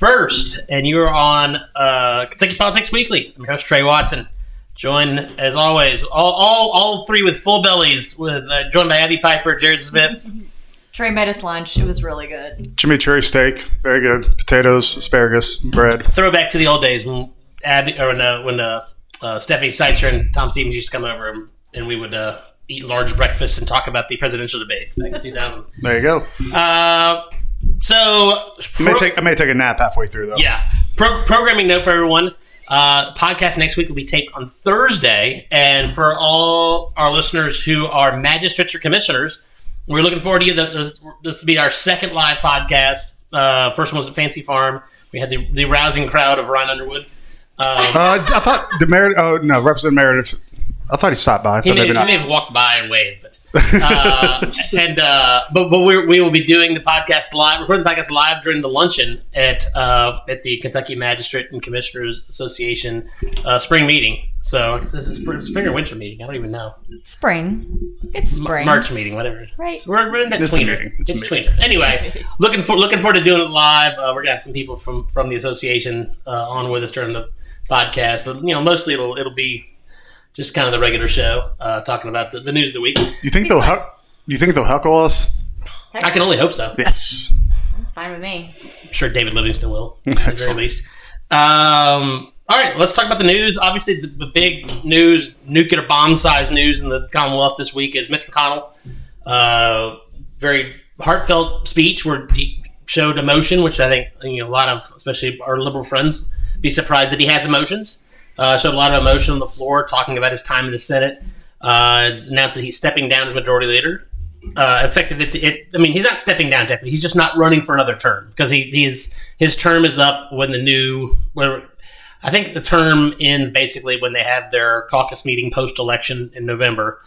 is March 1st, and you're on uh, Kentucky Politics Weekly. I'm your host, Tres Watson. Joined, as always, all, all, all three with full bellies, with uh, joined by Abby Piper, Jared Smith. Tres made us lunch. It was really good. Jimmy cherry steak, very good. Potatoes, asparagus, bread. Throwback to the old days when Abby or when uh, when uh, uh, Stephanie Seitzer and Tom Stevens used to come over, and, and we would uh, eat large breakfasts and talk about the presidential debates back in 2000. There you go. So, I may take I may take a nap halfway through though. Yeah. Pro- programming note for everyone. Uh, podcast next week will be taped on Thursday. And for all our listeners who are magistrates or commissioners, we're looking forward to you. This, this will be our second live podcast. Uh, first one was at Fancy Farm. We had the, the rousing crowd of Ryan Underwood. Uh, Uh, I thought the Meredith. Oh no, Representative Meredith. I thought he stopped by. he, but may, he may have walked by and waved. But, uh, and uh, but but we're, we will be doing the podcast live, recording the podcast live during the luncheon at uh, at the Kentucky Magistrate and Commissioners Association uh, spring meeting. So this is spring, spring or winter meeting. I don't even know. Spring. It's spring. March meeting, whatever. Right. So we're, we're in that It's tweener. It's It's, tweener. Anyway, It's a meeting. looking for looking forward to doing it live. Uh, we're gonna have some people from from the association uh, on with us during the podcast, but you know, mostly it'll it'll be just kind of the regular show, uh, talking about the, the news of the week. You think they'll heck? You think they'll heckle us? I can only hope so. Yes. That's fine with me. I'm sure David Livingston will, at the very least. Um, all right, let's talk about the news. Obviously, the, the big news, nuclear bomb size news in the Commonwealth this week is Mitch McConnell. Uh, very heartfelt speech where he showed emotion, which I think you know, a lot of, especially our liberal friends, be surprised that he has emotions. Uh, showed a lot of emotion on the floor, talking about his time in the Senate. Uh, announced that he's stepping down as majority leader. Uh, effective, it, it, I mean, he's not stepping down technically. He's just not running for another term because he, he is his term is up when the new. I think the term ends basically when they have their caucus meeting post election in November.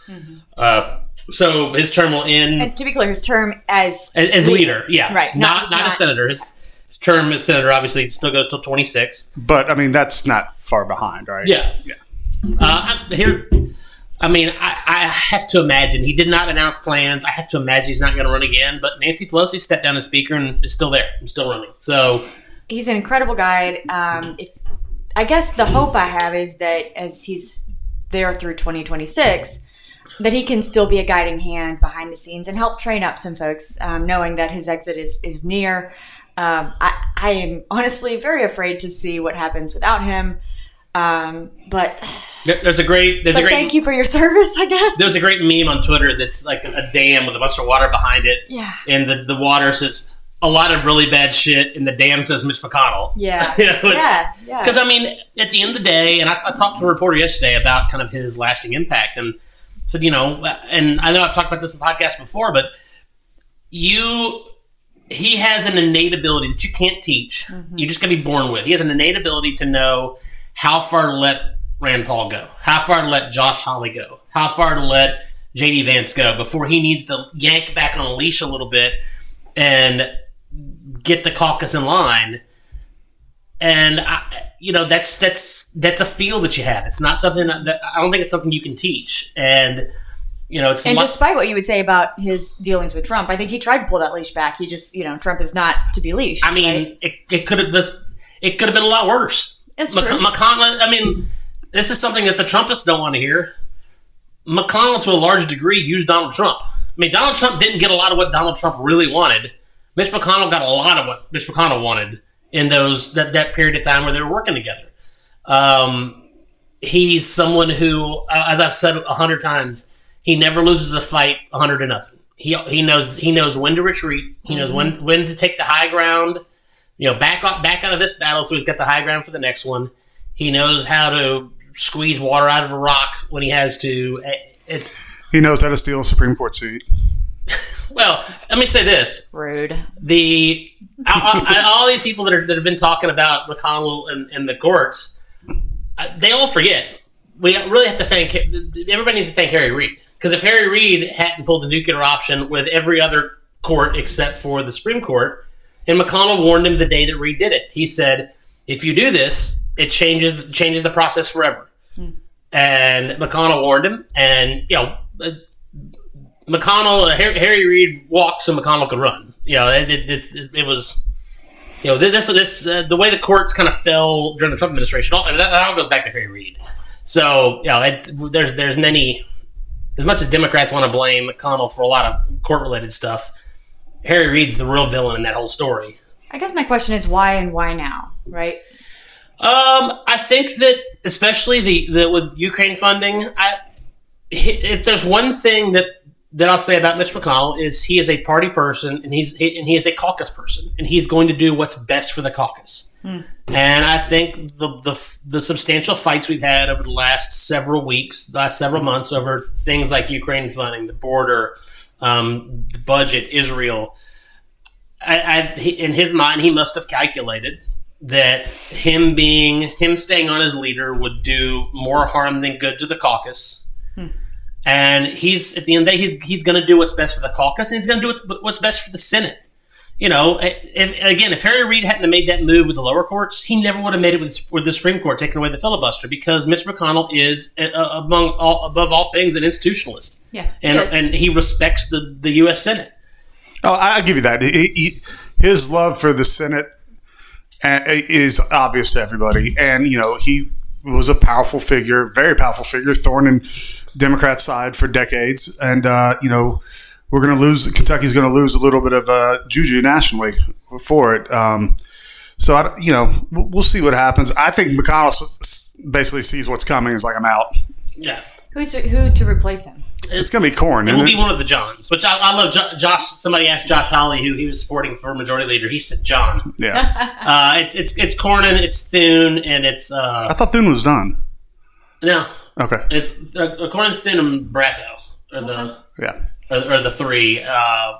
Uh, so his term will end And to be clear, his term as as, as leader. Yeah, Right, Not not- not, a senator. His term as senator obviously still goes till twenty six. But I mean, that's not far behind, right? Yeah. Yeah. Uh, I- here, I mean, I, I have to imagine he did not announce plans. I have to imagine he's not going to run again. But Nancy Pelosi stepped down as speaker and is still there. I'm still running. So he's an incredible guy. Um, if I guess the hope I have is that as he's there through 2026, that he can still be a guiding hand behind the scenes and help train up some folks, um, knowing that his exit is is near. Um, I, I am honestly very afraid to see what happens without him. Um, but there- there's a great there's a great thank you for your service, I guess. there's a great meme on Twitter that's like a dam with a bunch of water behind it, yeah, and the the water says a lot of really bad shit, and the dam says Mitch McConnell. yeah, You know, yeah, yeah. Because I mean, at the end of the day, and I, I talked to a reporter yesterday about kind of his lasting impact, and said, you know, and I know I've talked about this in podcasts before, but you, he has an innate ability that you can't teach. Mm-hmm. You're just gonna be born with. He has an innate ability to know how far to let Rand Paul go, how far to let Josh Hawley go, how far to let JD Vance go before he needs to yank back on a leash a little bit and get the caucus in line and I, you know that's that's that's a feel that you have. It's not something that I don't think it's something you can teach. And you know, it's And despite what you would say about his dealings with Trump, I think he tried to pull that leash back. He just, you know, Trump is not to be leashed. I mean, right? it, it could have this it could have been a lot worse. It's Mc- true. McConnell. I mean, this is something that the Trumpists don't want to hear. McConnell, to a large degree, used Donald Trump. I mean, Donald Trump didn't get a lot of what Donald Trump really wanted. Mitch McConnell got a lot of what Mitch McConnell wanted in those that, that period of time where they were working together. Um, he's someone who, uh, as I've said a hundred times, he never loses a fight a hundred to nothing. He, he knows he knows when to retreat. He knows when when to take the high ground. You know, back off, back out of this battle, so he's got the high ground for the next one. He knows how to squeeze water out of a rock when he has to. It, it, He knows how to steal a Supreme Court seat. well, let me say this: rude. the all, all- all these people that, are, that have been talking about McConnell and, and the courts, uh, they all forget. We really have to thank everybody needs to thank Harry Reid because if Harry Reid hadn't pulled the nuclear option with every other court except for the Supreme Court, and McConnell warned him the day that Reid did it. He said, "If you do this, it changes changes the process forever." And McConnell warned him, and you know. Uh, McConnell, uh, Harry, Harry Reid walked so McConnell could run. You know, it, it, it, it was you know, this this uh, the way the courts kind of fell during the Trump administration. All, that, that all goes back to Harry Reid. So you know, it's, there's there's many. As much as Democrats want to blame McConnell for a lot of court related stuff, Harry Reid's the real villain in that whole story. I guess my question is why and why now, right? Um, I think that especially the, the with Ukraine funding, I if there's one thing that that I'll say about Mitch McConnell is he is a party person and he's and he is a caucus person and he's going to do what's best for the caucus. And I think the, the the substantial fights we've had over the last several weeks, the last several months over things like Ukraine funding, the border, um, the budget, Israel. I, I he, in his mind, he must have calculated that him being him staying on as leader would do more harm than good to the caucus. And he's at the end of the day, he's he's going to do what's best for the caucus, and he's going to do what's, what's best for the Senate. You know, if, again, if Harry Reid hadn't have made that move with the lower courts, he never would have made it with, with the Supreme Court taking away the filibuster because Mitch McConnell is, uh, among all, above all things, an institutionalist. Yeah, and yes. and he respects the the U.S. Senate. Oh, I I give you that. He, he, his love for the Senate uh, is obvious to everybody, and you know he was a powerful figure, very powerful figure, thorn in Democrats' side for decades, and uh, you know we're going to lose. Kentucky's going to lose a little bit of uh, juju nationally for it. Um, so I, you know, we'll, we'll see what happens. I think McConnell s- s- basically sees what's coming. Is like I'm out. Yeah. Who's who to replace him? It's going to be corn. It isn't will be one of the Johns, which I, I love. Jo- Josh. Somebody asked Josh Hawley who he was supporting for majority leader. He said John. Yeah, Uh, it's it's it's Cornyn, it's Thune, and it's uh, I thought Thune was done. no, Okay, it's uh, Cornyn, Thune, and Barrasso are the yeah. Are, are the three. Uh,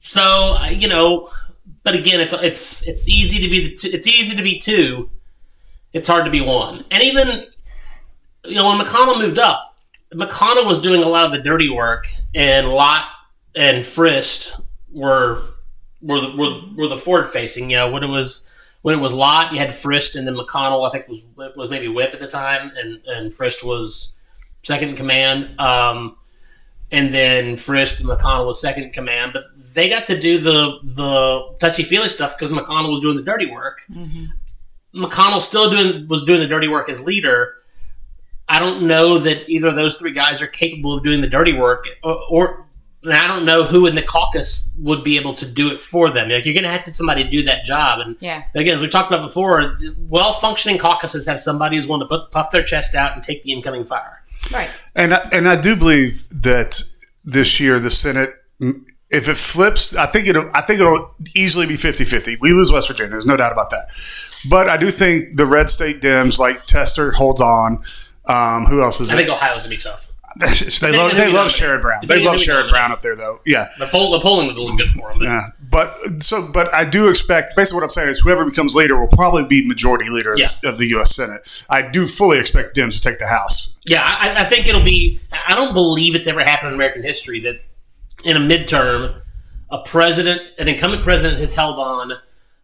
so you know, but again, it's it's it's easy to be two, it's easy to be two. It's hard to be one, and even you know when McConnell moved up, McConnell was doing a lot of the dirty work, and Lott and Frist were were the, were, were the forward facing. You know when it was. When it was Lott, you had Frist, and then McConnell. I think was was maybe Whip at the time, and and Frist was second in command. Um, and then Frist and McConnell was second in command. But they got to do the the touchy feely stuff because McConnell was doing the dirty work. Mm-hmm. McConnell still doing was doing the dirty work as leader. I don't know that either of those three guys are capable of doing the dirty work, or, or and I don't know who in the caucus would be able to do it for them. Like you're going to have to somebody do that job, and Yeah. again, as we talked about before, well functioning caucuses have somebody who's willing to put, puff their chest out and take the incoming fire. Right. And I, and I do believe that this year the Senate, if it flips, I think it'll I think it'll easily be 50-50. We lose West Virginia, there's no doubt about that. But I do think the red state Dems like Tester holds on. Um, who else is I it? think Ohio's going to be tough. they love who they love. Sherrod Brown. They love who Sherrod. Brown up there though. Yeah. The, poll, the polling would look good for him. But Yeah, but so, but I do expect. Basically, what I'm saying is, whoever becomes leader will probably be majority leader of, Yeah. of the U.S. Senate. I do fully expect Dems to take the House. Yeah, I, I think it'll be. I don't believe it's ever happened in American history that in a midterm, a president, an incumbent president, has held on,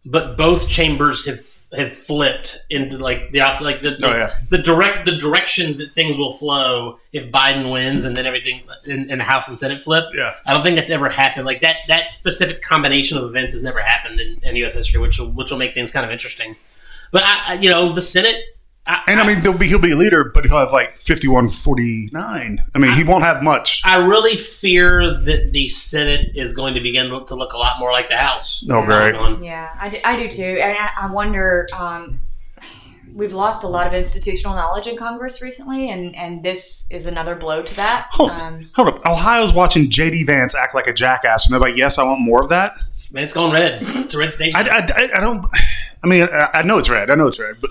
but both chambers have have flipped into like the opposite, like the the, Oh, yeah. the direct the directions that things will flow if Biden wins and then everything in, in the House and Senate flip. Yeah. I don't think that's ever happened. Like that that specific combination of events has never happened in, in U.S. history, which will, which will make things kind of interesting. But I, I you know, the Senate. I, And I mean, there'll be, he'll be a leader, but he'll have like 51 49. I mean, he won't have much. I really fear that the Senate is going to begin to look a lot more like the House. Oh, great. Yeah, I do, I do too. And I, I wonder, um, we've lost a lot of institutional knowledge in Congress recently, and, and this is another blow to that. Hold, Um, hold up. Ohio's watching J.D. Vance act like a jackass, and they're like, yes, I want more of that. Man, it's gone red. It's a red state. I, I, I- I don't. I mean, I, I know it's red. I know it's red, but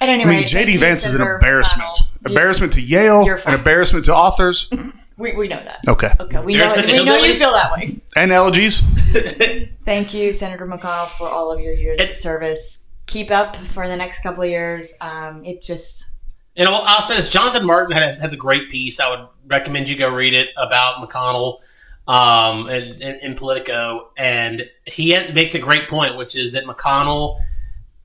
at any I mean, rate, J.D. Vance is an embarrassment. McConnell. You- Embarrassment to Yale, You're an embarrassment to authors. We, we know that. Okay. Okay, we know, we know you feel that way. And elegies. Thank you, Senator McConnell, for all of your years It- of service. Keep up for the next couple of years. Um, it just and I'll, I'll say this: Jonathan Martin has, has a great piece. I would recommend you go read it about McConnell um, in, in, in Politico, and he has, makes a great point, which is that McConnell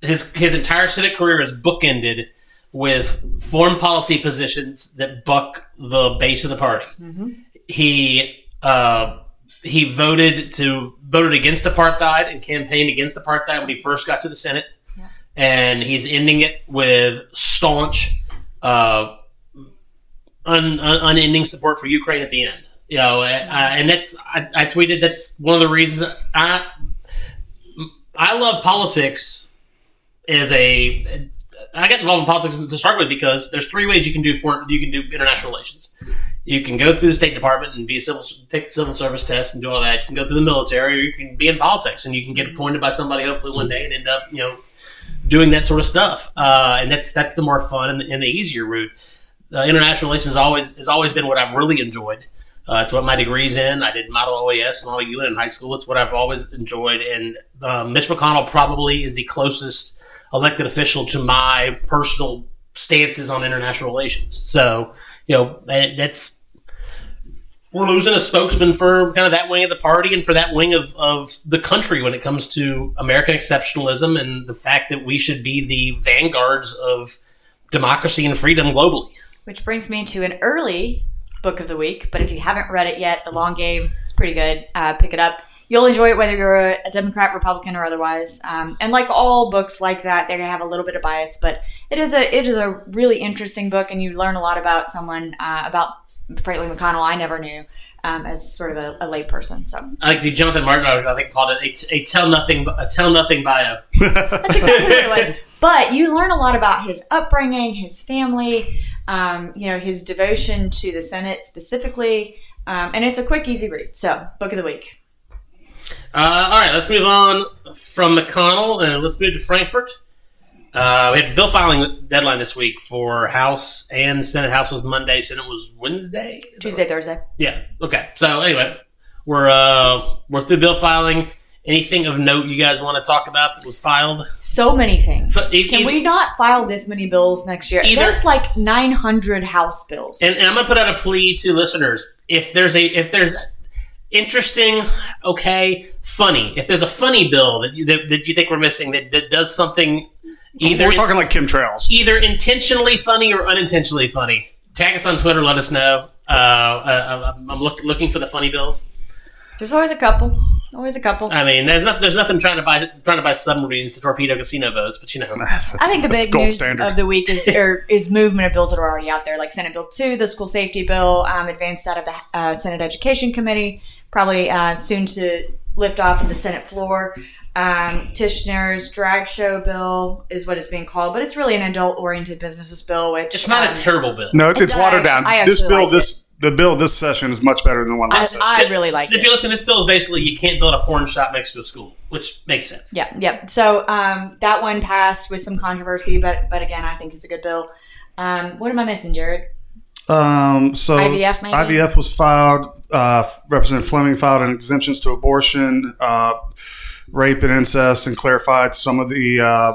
his his entire Senate career is bookended with foreign policy positions that buck the base of the party. He uh, he voted to voted against apartheid and campaigned against apartheid when he first got to the Senate, and he's ending it with staunch, uh, un, un, unending support for Ukraine at the end. You know, uh, and that's I, I tweeted that's one of the reasons I I love politics as a I got involved in politics to start with because there's three ways you can do foreign you can do international relations. You can go through the State Department and be civil take the civil service test and do all that. You can go through the military, or you can be in politics and you can get appointed by somebody hopefully one day and end up you know doing that sort of stuff. Uh, and that's that's the more fun and, and the easier route. Uh, international relations always has always been what I've really enjoyed. Uh, it's what my degree's in. I did model OAS and model UN in high school. It's what I've always enjoyed. And uh, Mitch McConnell probably is the closest elected official to my personal stances on international relations. So, you know, that's we're losing a spokesman for kind of that wing of the party and for that wing of, of the country when it comes to American exceptionalism and the fact that we should be the vanguards of democracy and freedom globally. Which brings me to an early book of the week. But if you haven't read it yet, The Long Game is pretty good. Uh, pick it up. You'll enjoy it whether you're a, Democrat, Republican, or otherwise. Um, and like all books like that, they're gonna have a little bit of bias, but it is a it is a really interesting book, and you learn a lot about someone uh, about Franklin McConnell. I never knew. Um, as sort of a, a layperson, so I like the Jonathan Martin article. I think called it a, a tell nothing a tell nothing bio. That's exactly what it was. But you learn a lot about his upbringing, his family, um, you know, his devotion to the Senate specifically. Um, and it's a quick, easy read. So, book of the week. Uh, all right, let's move on from McConnell and let's move to Frankfort. Uh, we had bill filing deadline this week for House and Senate. House was Monday, Senate was Wednesday, Tuesday, right? Thursday. Yeah. Okay. So anyway, we're uh, we're through bill filing. Anything of note you guys want to talk about that was filed? So many things. Can we not file this many bills next year? Either, there's like 900 House bills. And, and I'm going to put out a plea to listeners: if there's a if there's interesting, okay, funny, if there's a funny bill that you, that, that you think we're missing that, that does something either we're talking like chemtrails. either intentionally funny or unintentionally funny. Tag us on Twitter. Let us know. Uh, uh, I'm look, looking for the funny bills. There's always a couple. Always a couple. I mean, there's nothing. There's nothing trying to buy trying to buy submarines to torpedo casino boats, but you know. I think the big news standard. of the week is er, is movement of bills that are already out there, like Senate Bill Two, the school safety bill, um, advanced out of the uh, Senate Education Committee, probably uh, soon to lift off of the Senate floor. Um, Tichenor's drag show bill is what it's being called, but it's really an adult oriented businesses bill, which it's not um, a terrible bill. No, it's it watered down. This bill, like this the bill this session is much better than the one last I, session. I really like if it. you listen, this bill is basically you can't build a porn shop next to a school, which makes sense. Yeah, yeah. So um, that one passed with some controversy, but but again, I think it's a good bill. Um, what am I missing, Jared? Um, so IVF, maybe? IVF was filed. Uh, Representative Fleming filed an exemptions to abortion, uh, rape, and incest, and clarified some of the uh,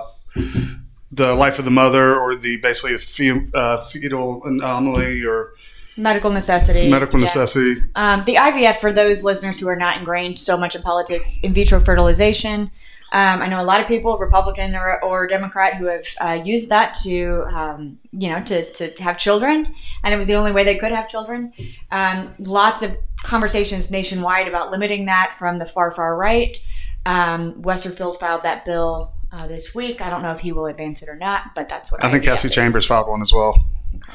the life of the mother or the basically a uh, fetal anomaly or medical necessity. Medical yeah. necessity. Um, the IVF, for those listeners who are not ingrained so much in politics, in vitro fertilization. Um, I know a lot of people, Republican or, or Democrat, who have uh, used that to, um, you know, to, to have children, and it was the only way they could have children. Um, lots of conversations nationwide about limiting that from the far, far right. Um, Westerfield filed that bill uh, this week. I don't know if he will advance it or not, but that's what I, I think. Cassie Chambers filed one as well. Okay.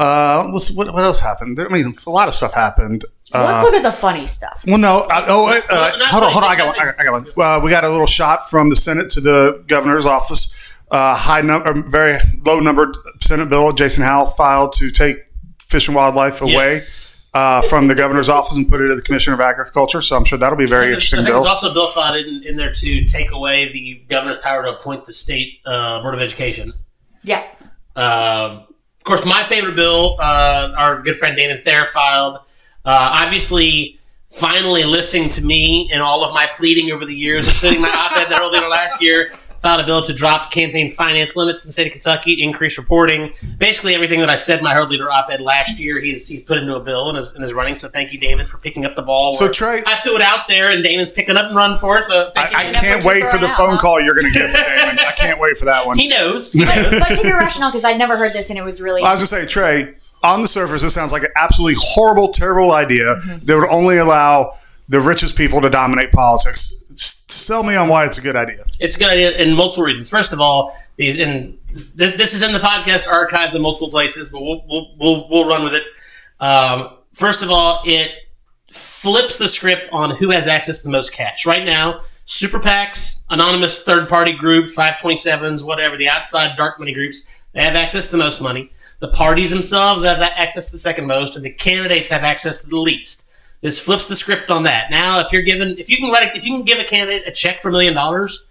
Uh, what, what else happened? There, I mean, a lot of stuff happened. Uh, Let's look at the funny stuff. Well, no. Uh, oh, uh, hold on, hold on. I got one. I got one. Uh, we got a little shot from the Senate to the governor's office. Uh, high number, very low numbered Senate bill. Jason Howell filed to take Fish and Wildlife away. Yes. Uh, from the governor's office and put it to the commissioner of agriculture. So I'm sure that'll be a very interesting bill. There's also a bill filed in, in, there to take away the governor's power to appoint the state uh, board of education. Yeah. Um, of course, my favorite bill, uh, our good friend Damon Thayer filed. Uh, obviously, finally listening to me and all of my pleading over the years, including my op-ed that earlier last year, filed a bill to drop campaign finance limits in the state of Kentucky, increase reporting. Basically, everything that I said in my Herald-Leader op-ed last year, he's he's put into a bill and is, and is running. So thank you, Damon, for picking up the ball. So Tres, I threw it out there, and Damon's picking up and run for it. So I, I can't wait for the out, phone huh? call you're going to get from Damon. I can't wait for that one. He knows. He knows. but give your rationale because I'd never heard this, and it was really. I was going to say, Tres. On the surface, this sounds like an absolutely horrible, terrible idea mm-hmm. that would only allow the richest people to dominate politics. Sell me on why it's a good idea. It's a good idea in multiple reasons. First of all, these and this this is in the podcast archives in multiple places, but we'll we'll we'll, we'll run with it. Um, first of all, it flips the script on who has access to the most cash. Right now, super PACs, anonymous third party groups, 527s, whatever, the outside dark money groups, they have access to the most money. The parties themselves have access to the second most, and the candidates have access to the least. This flips the script on that. Now, if you're given, if you can write, a, if you can give a candidate a check for a million dollars,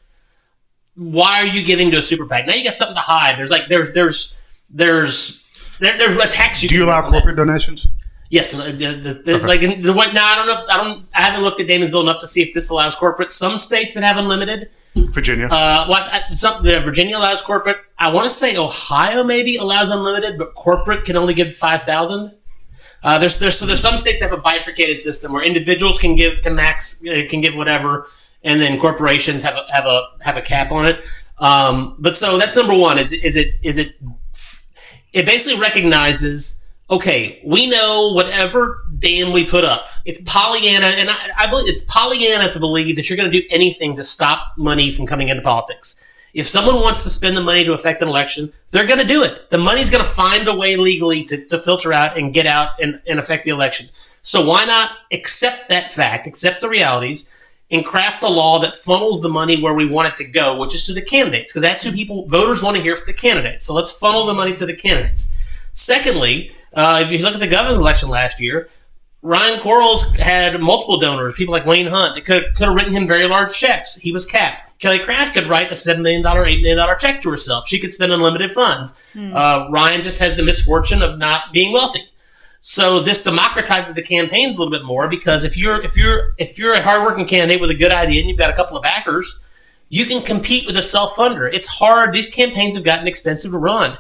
why are you giving to a super PAC? Now you got something to hide. There's like there's there's there's there, there's a tax you Do you allow on that. corporate donations? Yes, the, the, the, like the what? Now I don't know. I don't. I haven't looked at Damon's bill enough to see if this allows corporate. Some states that have unlimited. Virginia. Uh, well, I, some, the Virginia allows corporate. I want to say Ohio maybe allows unlimited, but corporate can only give five thousand. Uh, there's there's so there's some states that have a bifurcated system where individuals can give to max uh, can give whatever, and then corporations have a, have a have a cap on it. Um, but so that's number one. Is is it is it it basically recognizes okay we know whatever dam we put up it's pollyanna and i, I believe it's pollyanna to believe that you're going to do anything to stop money from coming into politics if someone wants to spend the money to affect an election they're going to do it the money's going to find a way legally to, to filter out and get out and, and affect the election so why not accept that fact accept the realities and craft a law that funnels the money where we want it to go, which is to the candidates, because that's who people voters want to hear from the candidates. So let's funnel the money to the candidates. Secondly, uh, if you look at the governor's election last year, Ryan Quarles had multiple donors, people like Wayne Hunt that could could have written him very large checks. He was capped. Kelly Craft could write a seven million dollar, eight million dollar check to herself. She could spend unlimited funds. Uh, Ryan just has the misfortune of not being wealthy. So this democratizes the campaigns a little bit more because if you're if you're if you're a hardworking candidate with a good idea and you've got a couple of backers, you can compete with a self funder. It's hard. These campaigns have gotten expensive to run,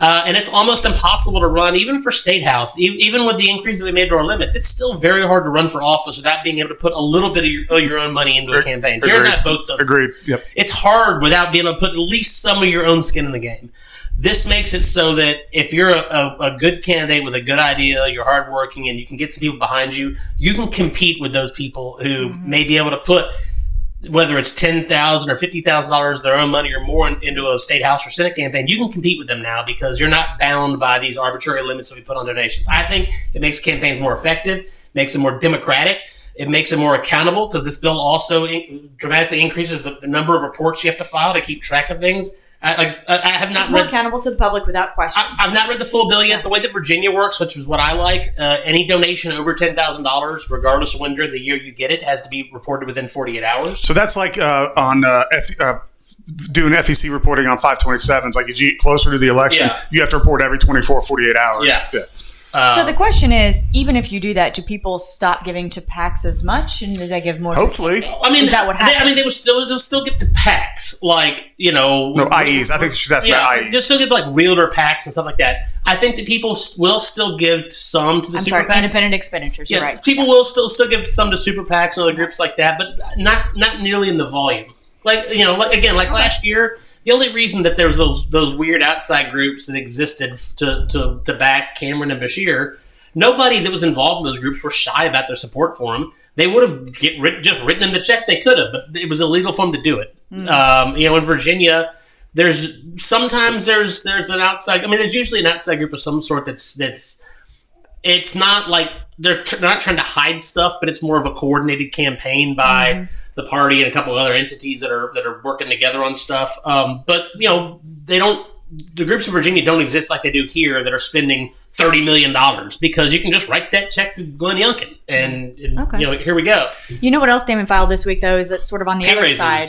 uh, and it's almost impossible to run even for state house. E- even with the increase that we made to our limits, it's still very hard to run for office without being able to put a little bit of your, of your own money into a campaign. So you're Agreed. not both those Agreed. Yep. it's hard without being able to put at least some of your own skin in the game. This makes it so that if you're a, a, a good candidate with a good idea, you're hardworking, and you can get some people behind you, you can compete with those people who may be able to put whether it's ten thousand or fifty thousand dollars their own money or more in, into a state house or senate campaign. You can compete with them now because you're not bound by these arbitrary limits that we put on donations. I think it makes campaigns more effective, makes them more democratic. It makes it more accountable because this bill also in- dramatically increases the, the number of reports you have to file to keep track of things. I, like, I I have not It's more read. accountable to the public without question. I, I've not read the full bill yet. The way that Virginia works, which is what I like, uh, any donation over ten thousand dollars, regardless of when during the year you get it, has to be reported within forty eight hours. So that's like uh, on uh, F- uh, doing FEC reporting on 527s. Like as you get closer to the election, Yeah. you have to report every 24, 48 hours. Yeah. Uh, so the question is, even if you do that, do people stop giving to PACs as much, and do they give more? Hopefully. I mean, is that what they- I mean, they will still they'll still give to PACs, like you know, No, IEs. I think she's asking yeah, about IEs. they IEs. still give like realtor PACs and stuff like that. I think that people will still give some to the I'm super sorry, PACs. independent expenditures. Yeah, You're right. people will still still give some to super PACs and other groups like that, but not not nearly in the volume. Like you know, like again, like last year, the only reason that there was those those weird outside groups that existed to to, to back Cameron and Beshear, nobody that was involved in those groups were shy about their support for him. They would have get just written him the check. They could have, but it was illegal for them to do it. Um, you know, in Virginia, there's sometimes there's there's an outside. I mean, there's usually an outside group of some sort that's that's it's not like they're, tr- they're not trying to hide stuff, but it's more of a coordinated campaign by the party and a couple of other entities that are that are working together on stuff. Um, but you know, they don't. The groups in Virginia don't exist like they do here that are spending thirty million dollars because you can just write that check to Glenn Youngkin and, and, Okay. you know here we go. You know what else Damon filed this week though is that sort of on the Pay other raises. side.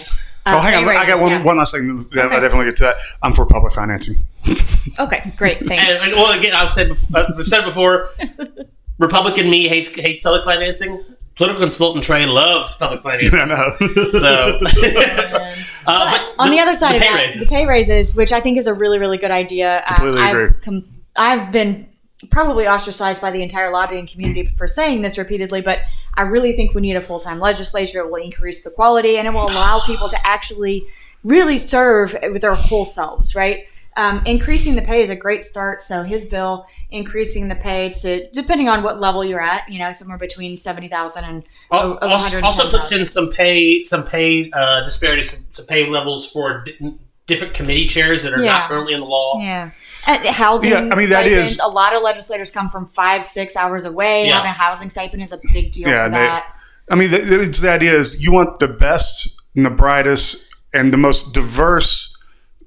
Uh, Oh, hang on. pay I got one, yeah. one last thing. that I Okay. definitely get to that. I'm for public financing. Okay, great. Thanks. And well, again, I've said before, I've said before, Republican me hates hates public financing. Political consultant Tres loves public financing. I know. So, uh, but on the, other side the of pay that, raises. the pay raises, which I think is a really, really good idea. Um, Completely I've, agree. com- I've been probably ostracized by the entire lobbying community for saying this repeatedly, but I really think we need a full time legislature. It will increase the quality and it will allow people to actually really serve with their whole selves, right? Um, increasing the pay is a great start. So his bill increasing the pay to depending on what level you're at, you know, somewhere between seventy thousand and Al- Also, also puts in some pay some pay uh, disparities, some, some pay levels for di- different committee chairs that are Yeah. not currently in the law. Yeah. And housing Yeah, I mean, that stipends, is- a lot of legislators come from five, six hours away. Yeah. Having a housing stipend is a big deal Yeah, for and they- that. I mean, the, the, the idea is you want the best and the brightest and the most diverse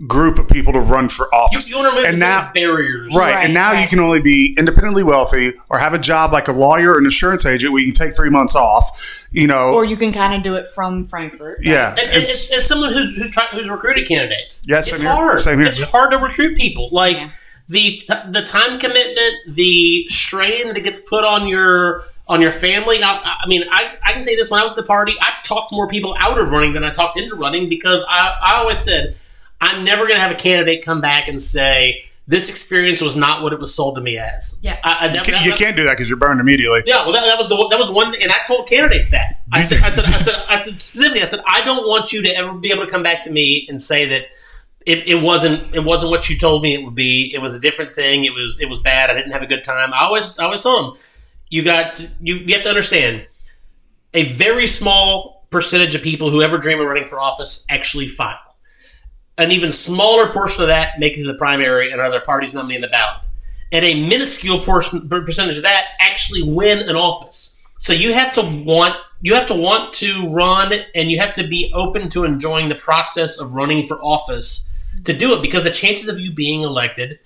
group of people to run for office. you want to and the now, barriers, right, Right, and now you can only be independently wealthy or have a job like a lawyer or an insurance agent where you can take three months off. You know, Or you can kind of do it from Frankfort. yeah, And, and it's- as, as someone who's who's trying who's recruited candidates, Yeah, it's here. hard. Same here. It's hard to recruit people. Like Yeah. the t- the time commitment, the strain that it gets put on your on your family. I, I mean, I, I can say this: when I was at the party, I talked more people out of running than I talked into running because I, I always said I'm never going to have a candidate come back and say this experience was not what it was sold to me as. Yeah. I, I, that- you, that- you that- can't do that because you're burned immediately. yeah, well, that, that was the that was one, and I told candidates that. I said, I said, I said, I said specifically, I said, I don't want you to ever be able to come back to me and say that it, it wasn't it wasn't what you told me it would be. It was a different thing. It was it was bad. I didn't have a good time. I always I always told them, you got to, you you have to understand, a very small percentage of people who ever dream of running for office actually file. An even smaller portion of that make it to the primary and are their party's nominee in the ballot and a minuscule portion percentage of that actually win an office. So you have to want you have to want to run and you have to be open to enjoying the process of running for office to do it because the chances of you being elected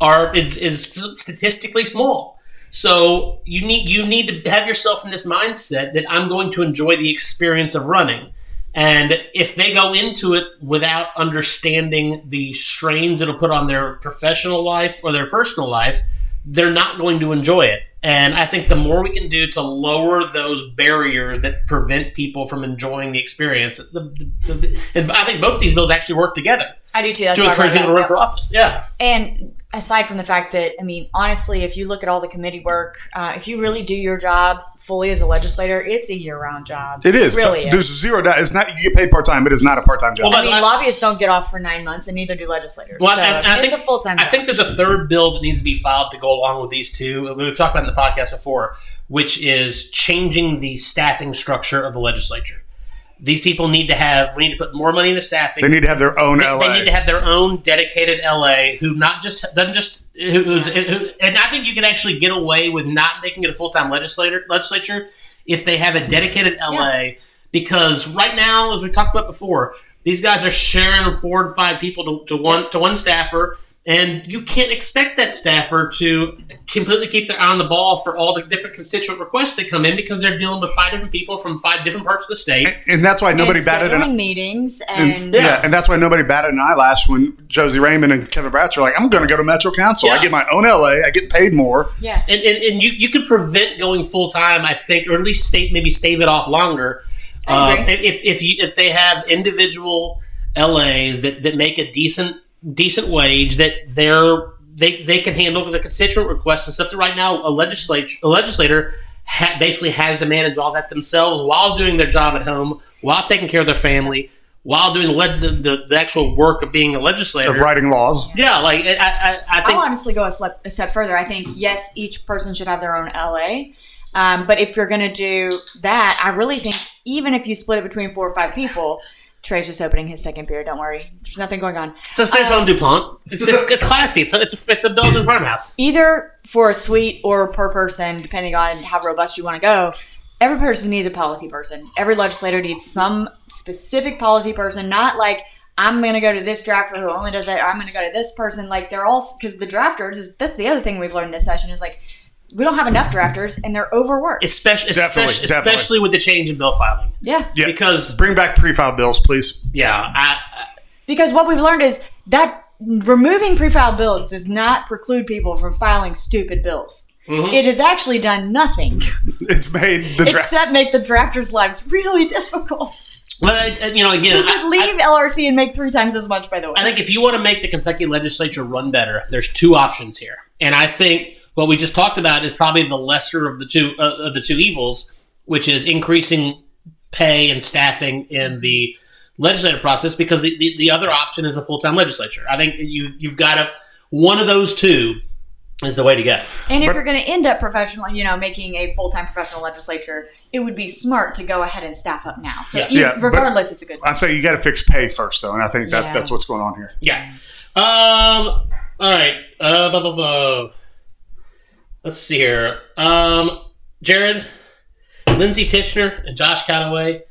are is, is statistically small. So you need you need to have yourself in this mindset that I'm going to enjoy the experience of running. And if they go into it without understanding the strains it'll put on their professional life or their personal life, they're not going to enjoy it. And I think the more we can do to lower those barriers that prevent people from enjoying the experience, the, the, the, and I think both these bills actually work together I do too. That's to encourage people to run for office. Yeah. And aside from the fact that, I mean, honestly, if you look at all the committee work, uh, if you really do your job fully as a legislator, it's a year-round job. It is. really is. There's zero doubt. It's not. You get paid part time, but it's not a part time job. Well, I mean, I- lobbyists don't get off for nine months, and neither do legislators. Well, so and- and I it's think- a full-time. I job. think there's a third bill that needs to be filed to go along with these two. We've talked about in the podcast before, which is changing the staffing structure of the legislature. These people need to have. We need to put more money into staffing. they need to have their own They- LA. They need to have their own dedicated LA who not just doesn't just who, who's, who, and I think you can actually get away with not making it a full time legislator legislature if they have a dedicated LA because right now, as we talked about before, these guys are sharing four and five people to, to one to one staffer. And you can't expect that staffer to completely keep their eye on the ball for all the different constituent requests that come in because they're dealing with five different people from five different parts of the state. and that's why nobody and batted an scheduling meetings and, and yeah. and that's why nobody batted an eyelash when Josie Raymond and Kevin Bratcher are like, I'm going to go to Metro Council. I get my own LA. I get paid more. yeah. and, and, and you, you could prevent going full time, I think, or at least state maybe stave it off longer. Uh, if if you if they have individual LAs that, that make a decent decent wage that they're they, they can handle the constituent requests and stuff. That right now a legislature a legislator ha- basically has to manage all that themselves while doing their job at home, while taking care of their family, while doing the le- the, the, the actual work of being a legislator. Of writing laws. Yeah, like I I, I think I'll honestly go a step, a step further. I think yes, each person should have their own LA. Um, but if you're going to do that, I really think even if you split it between four or five people, Tres's just opening his second beer. Don't worry, there's nothing going on. it's a saison um, Dupont. It's, it's, it's classy. It's a, it's a, it's a Belgian farmhouse. Either for a suite or per person, depending on how robust you want to go. Every person needs a policy person. Every legislator needs some specific policy person, not like I'm going to go to this drafter who only does that. Or I'm going to go to this person. Like they're all because the drafters is that's the other thing we've learned this session is like we don't have enough drafters and they're overworked. Especially, Definitely, especially, definitely. especially with the change in bill filing. yeah. Yeah. Because Bring back pre-filed bills, please. yeah, I, Because what we've learned is that removing pre-filed bills does not preclude people from filing stupid bills. Mhm. It has actually done nothing It's made the draft. except make the drafters' lives really difficult. but I, you know, again, You could leave LRC and make three times as much, by the way. I think if you want to make the Kentucky legislature run better, there's two options here, and I think what we just talked about is probably the lesser of the two uh, of the two evils, which is increasing pay and staffing in the legislative process because the, the, the other option is a full time legislature. I think you you've got to one of those two is the way to go. And if But- you're going to end up professional, you know, making a full time professional legislature, it would be smart to go ahead and staff up now. So, Yeah. you- Yeah, but- regardless, it's a good. I'd say you got to fix pay first, though, and I think that Yeah. that's what's going on here. Yeah. Um. All right. Uh. Blah, blah, blah. Let's see here. Um. Jared, Lindsey Tichenor, and Josh Calloway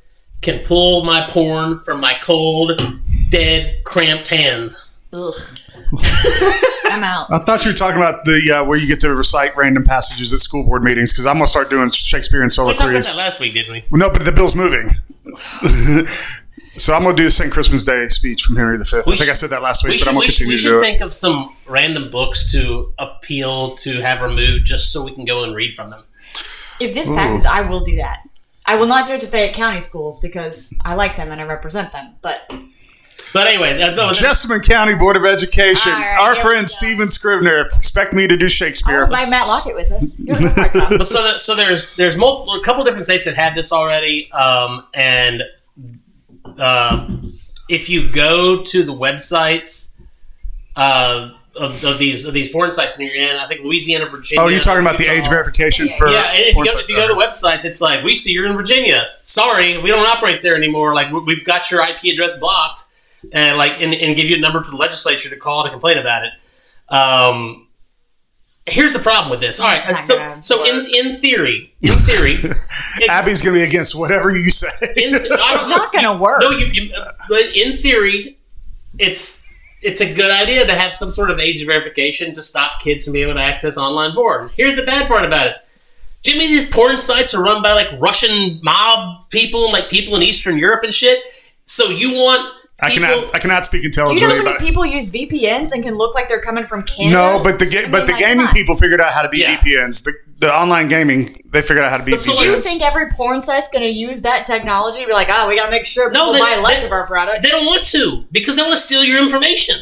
can pull my porn from my cold, dead, cramped hands. Ugh. I'm out. I thought you were talking about the uh, where you get to recite random passages at school board meetings because I'm gonna start doing Shakespeare and We talked about that last week, didn't we? No, but the bill's moving. so I'm gonna do the St. Crispin's Day speech from Henry V. I We think I said that last week, We but should, I'm gonna we should, continue we to should do it. think of some random books to appeal to have removed just so we can go and read from them. If this passes, I will do that. I will not do it to Fayette County schools because I like them and I represent them. But But anyway, that, that- Jessamine County Board of Education. All right, Our friend go. Steven Scrivener. Expect me to do Shakespeare. I'll invite Matt Lockett with us. You're but so that, so there's there's multiple a couple different states that had this already, um, and um, if you go to the websites uh, of, of these of these porn sites and you're in, I think Louisiana, Virginia. oh, you're talking about the Utah. age verification Yeah, for Yeah, and if you, go, sites. if you go to the websites, it's like we see you're in Virginia. Sorry, we don't operate there anymore. Like we- we've got your IP address blocked, and like and, and give you a number to the legislature to call to complain about it. Um, here's the problem with this. All right, It's so so in work. in theory, in theory, it- Abby's going to be against whatever you say. in, no, It's not going to work. No, you, you but in theory, it's it's a good idea to have some sort of age verification to stop kids from being able to access online porn. Here's the bad part about it. Jimmy, these porn sites are run by like Russian mob people and like people in Eastern Europe and shit. So you want I people, cannot. I cannot speak Do you intelligently. know how many about people use VPNs and can look like they're coming from Canada? No, but the ga- I but the like, gaming people figured out how to be Yeah. VPNs. The, the online gaming they figured out how to be. But so, VPNs. like- Do you think every porn site's going to use that technology? Be like, oh, we got to make sure No, people they- buy less they- of our product. They don't want to because they want to steal your information.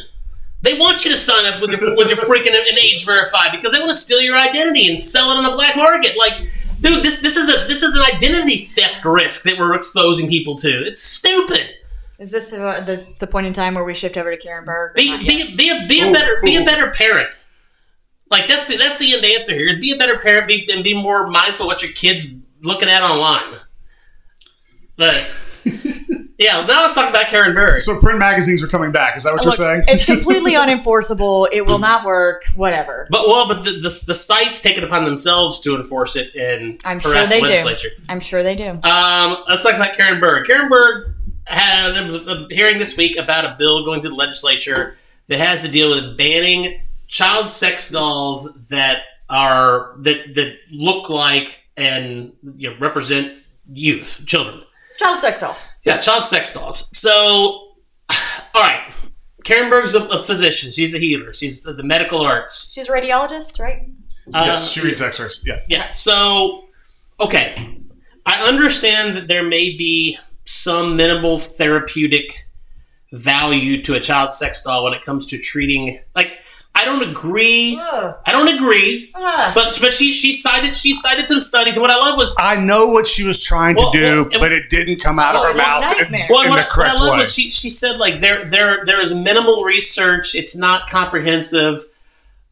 They want you to sign up with your with your freaking an age verified because they want to steal your identity and sell it on the black market. Like, dude, this this is a this is an identity theft risk that we're exposing people to. It's stupid. Is this uh, the the point in time where we shift over to Karen Berg? Be be, yet. be a be a Ooh, better be a better parent. Like that's the that's the end answer here. Is be a better parent be, and be more mindful what your kids looking at online. But yeah, now let's talk about Karen Berg. so print magazines are coming back. Is that what Look, you're saying? it's completely unenforceable. It will not work. Whatever. But well, but the, the, the sites take it upon themselves to enforce it and I'm sure they the do. I'm sure they do. Um, let's talk about Karen Berg. Karen Berg had there was a hearing this week about a bill going through the legislature that has to deal with banning child sex dolls that are that that look like and you know, represent youth, children. Child sex dolls. Yeah, child sex dolls. So, all right. Karen Berg's a, a physician. She's a healer. She's the, the medical arts. She's a radiologist, right? yes, Um, she reads X-rays. Yeah. Yeah. So, okay, I understand that there may be some minimal therapeutic value to a child sex doll when it comes to treating. Like, I don't agree. Ugh. I don't agree. Ugh. But but she she cited she cited some studies. And what I love was I know what she was trying to do, well, it- but it didn't come out of Oh, her mouth in, nightmare. well, in what, the what I correct love way. was she she said like there there there is minimal research. It's not comprehensive.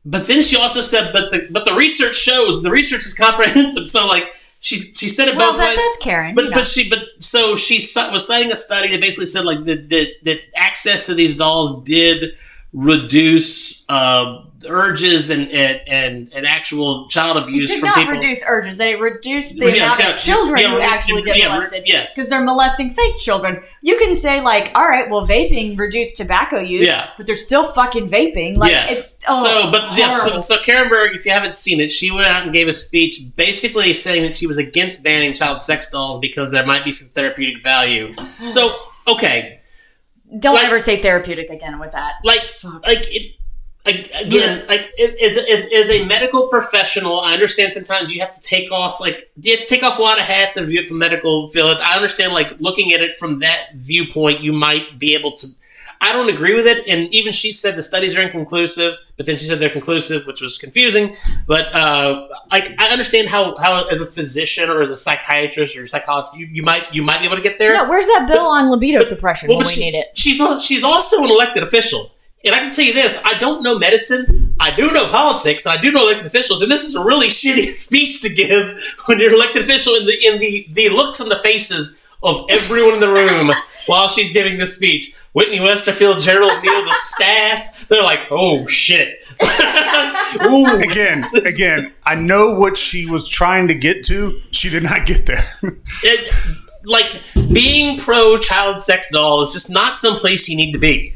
But then she also said, but the but the research shows the research is comprehensive. So like she she said it Well, both that, ways. that's Karen. But you know. but she but so she was citing a study that basically said like that that, that access to these dolls did reduce uh, urges and, and and and actual child it abuse did from not people. reduce urges. That it reduced the Yeah, amount yeah, of children yeah, who actually get molested. yes. because they're molesting fake children. You can say like, all right, well, vaping reduced tobacco use, Yeah. but they're still fucking vaping. Like, yes. it's oh, so, but yeah, so, so Karen Berg, if you haven't seen it, she went out and gave a speech basically saying that she was against banning child sex dolls because there might be some therapeutic value. So, okay, Don't like- ever say therapeutic again with that. like Fuck. like it like, again like it- as, as, as a medical professional i understand sometimes you have to take off like you have to take off a lot of hats and view it from medical field i understand like looking at it from that viewpoint you might be able to I don't agree with it. And even she said the studies are inconclusive, but then she said they're conclusive, which was confusing. But uh, like I understand how, how as a physician or as a psychiatrist or psychologist, you, you might you might be able to get there. No, where's that bill on libido suppression Well, when we she- need it? She's she's also an elected official, and I can tell you this: I don't know medicine, I do know politics, and I do know elected officials. And this is a really shitty speech to give when you're an elected official in the in the the looks on the faces of everyone in the room while she's giving this speech. Whitney Westerfield, Gerald Neal, the staff, they're like, "Oh shit!" Ooh, Again, again, I know what she was trying to get to. She did not get there. it, like being pro child sex doll is just not someplace you need to be.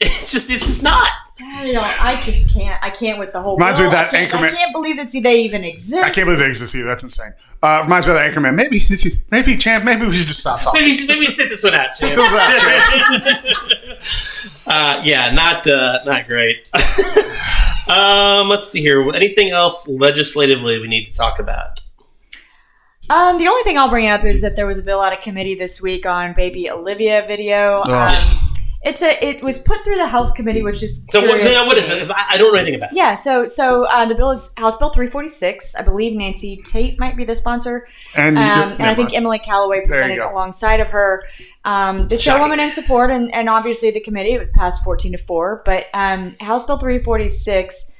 It's just it's just not. I don't. I just can't. I can't with the whole. Reminds me of that I can't, Anchorman- I can't believe that see they even exist. I can't believe they exist either. That's insane. Uh, reminds me of that Anchorman. Maybe, maybe, champ. Maybe we should just stop talking. Maybe maybe sit this one out. Sam. Those are out, champ. Uh, yeah, not uh, not great. um, let's see here. Anything else legislatively we need to talk about? Um, the only thing I'll bring up is that there was a bill out of committee this week on baby Olivia video. Ugh. Um, it's a. It was put through the health committee, which is So what, curious no, what to is me. it? 'Cause I, I don't know anything about. it. Yeah, so so uh, the bill is House Bill 346. I believe Nancy Tate might be the sponsor, And, um, you- and I think. Emily Callaway presented alongside of her. Um, the Shocking. chairwoman in support, and, and obviously the committee it passed 14 to four. But um, House Bill 346.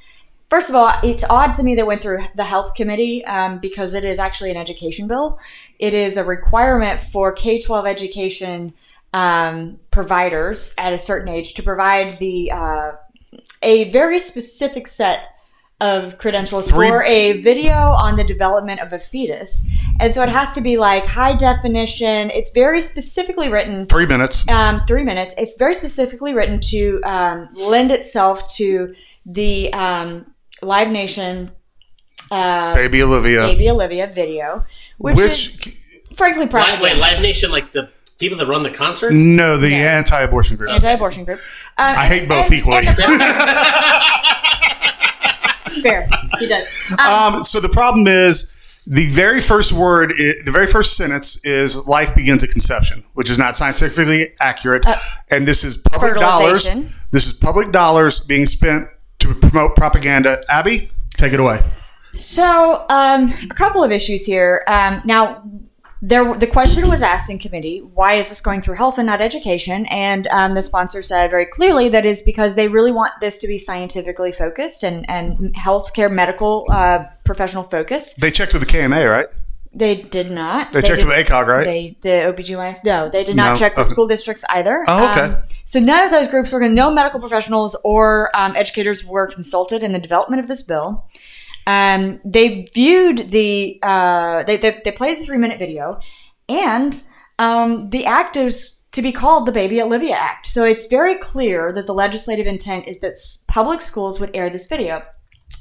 First of all, it's odd to me that it went through the health committee um, because it is actually an education bill. It is a requirement for K 12 education um, providers at a certain age to provide the uh, a very specific set of credentials Three- for a video on the development of a fetus. And so it has to be like high definition. It's very specifically written three minutes. um, three minutes. It's very specifically written to um, lend itself to the um, Live Nation uh, Baby Olivia. Baby Olivia video, which, Which is frankly Live, propaganda. wait, Live Nation, like the people that run the concerts. no, the Yeah. anti-abortion group. anti-abortion group. Um, I hate both equally. fair, he does. Um, Um, so the problem is the very first word, i the very first sentence is "life begins at conception," which is not scientifically accurate, and this is public dollars. Uh, This is public dollars being spent to promote propaganda. Abby, take it away. So, um, a couple of issues here. Um, now, there the question was asked in committee: Why is this going through health and not education? And um, the sponsor said very clearly that is because they really want this to be scientifically focused and and healthcare medical uh, professional focused. They checked with the KMA, right? They did not. They checked did- with ACOG, right? They the OBGYNs no, they did not No, check the school districts either. Oh, okay. Um, so none of those groups were going. to, No medical professionals or um, educators were consulted in the development of this bill. Um, they viewed the uh, they, they they played the three minute video, and um, the act is to be called the Baby Olivia Act. So it's very clear that the legislative intent is that public schools would air this video.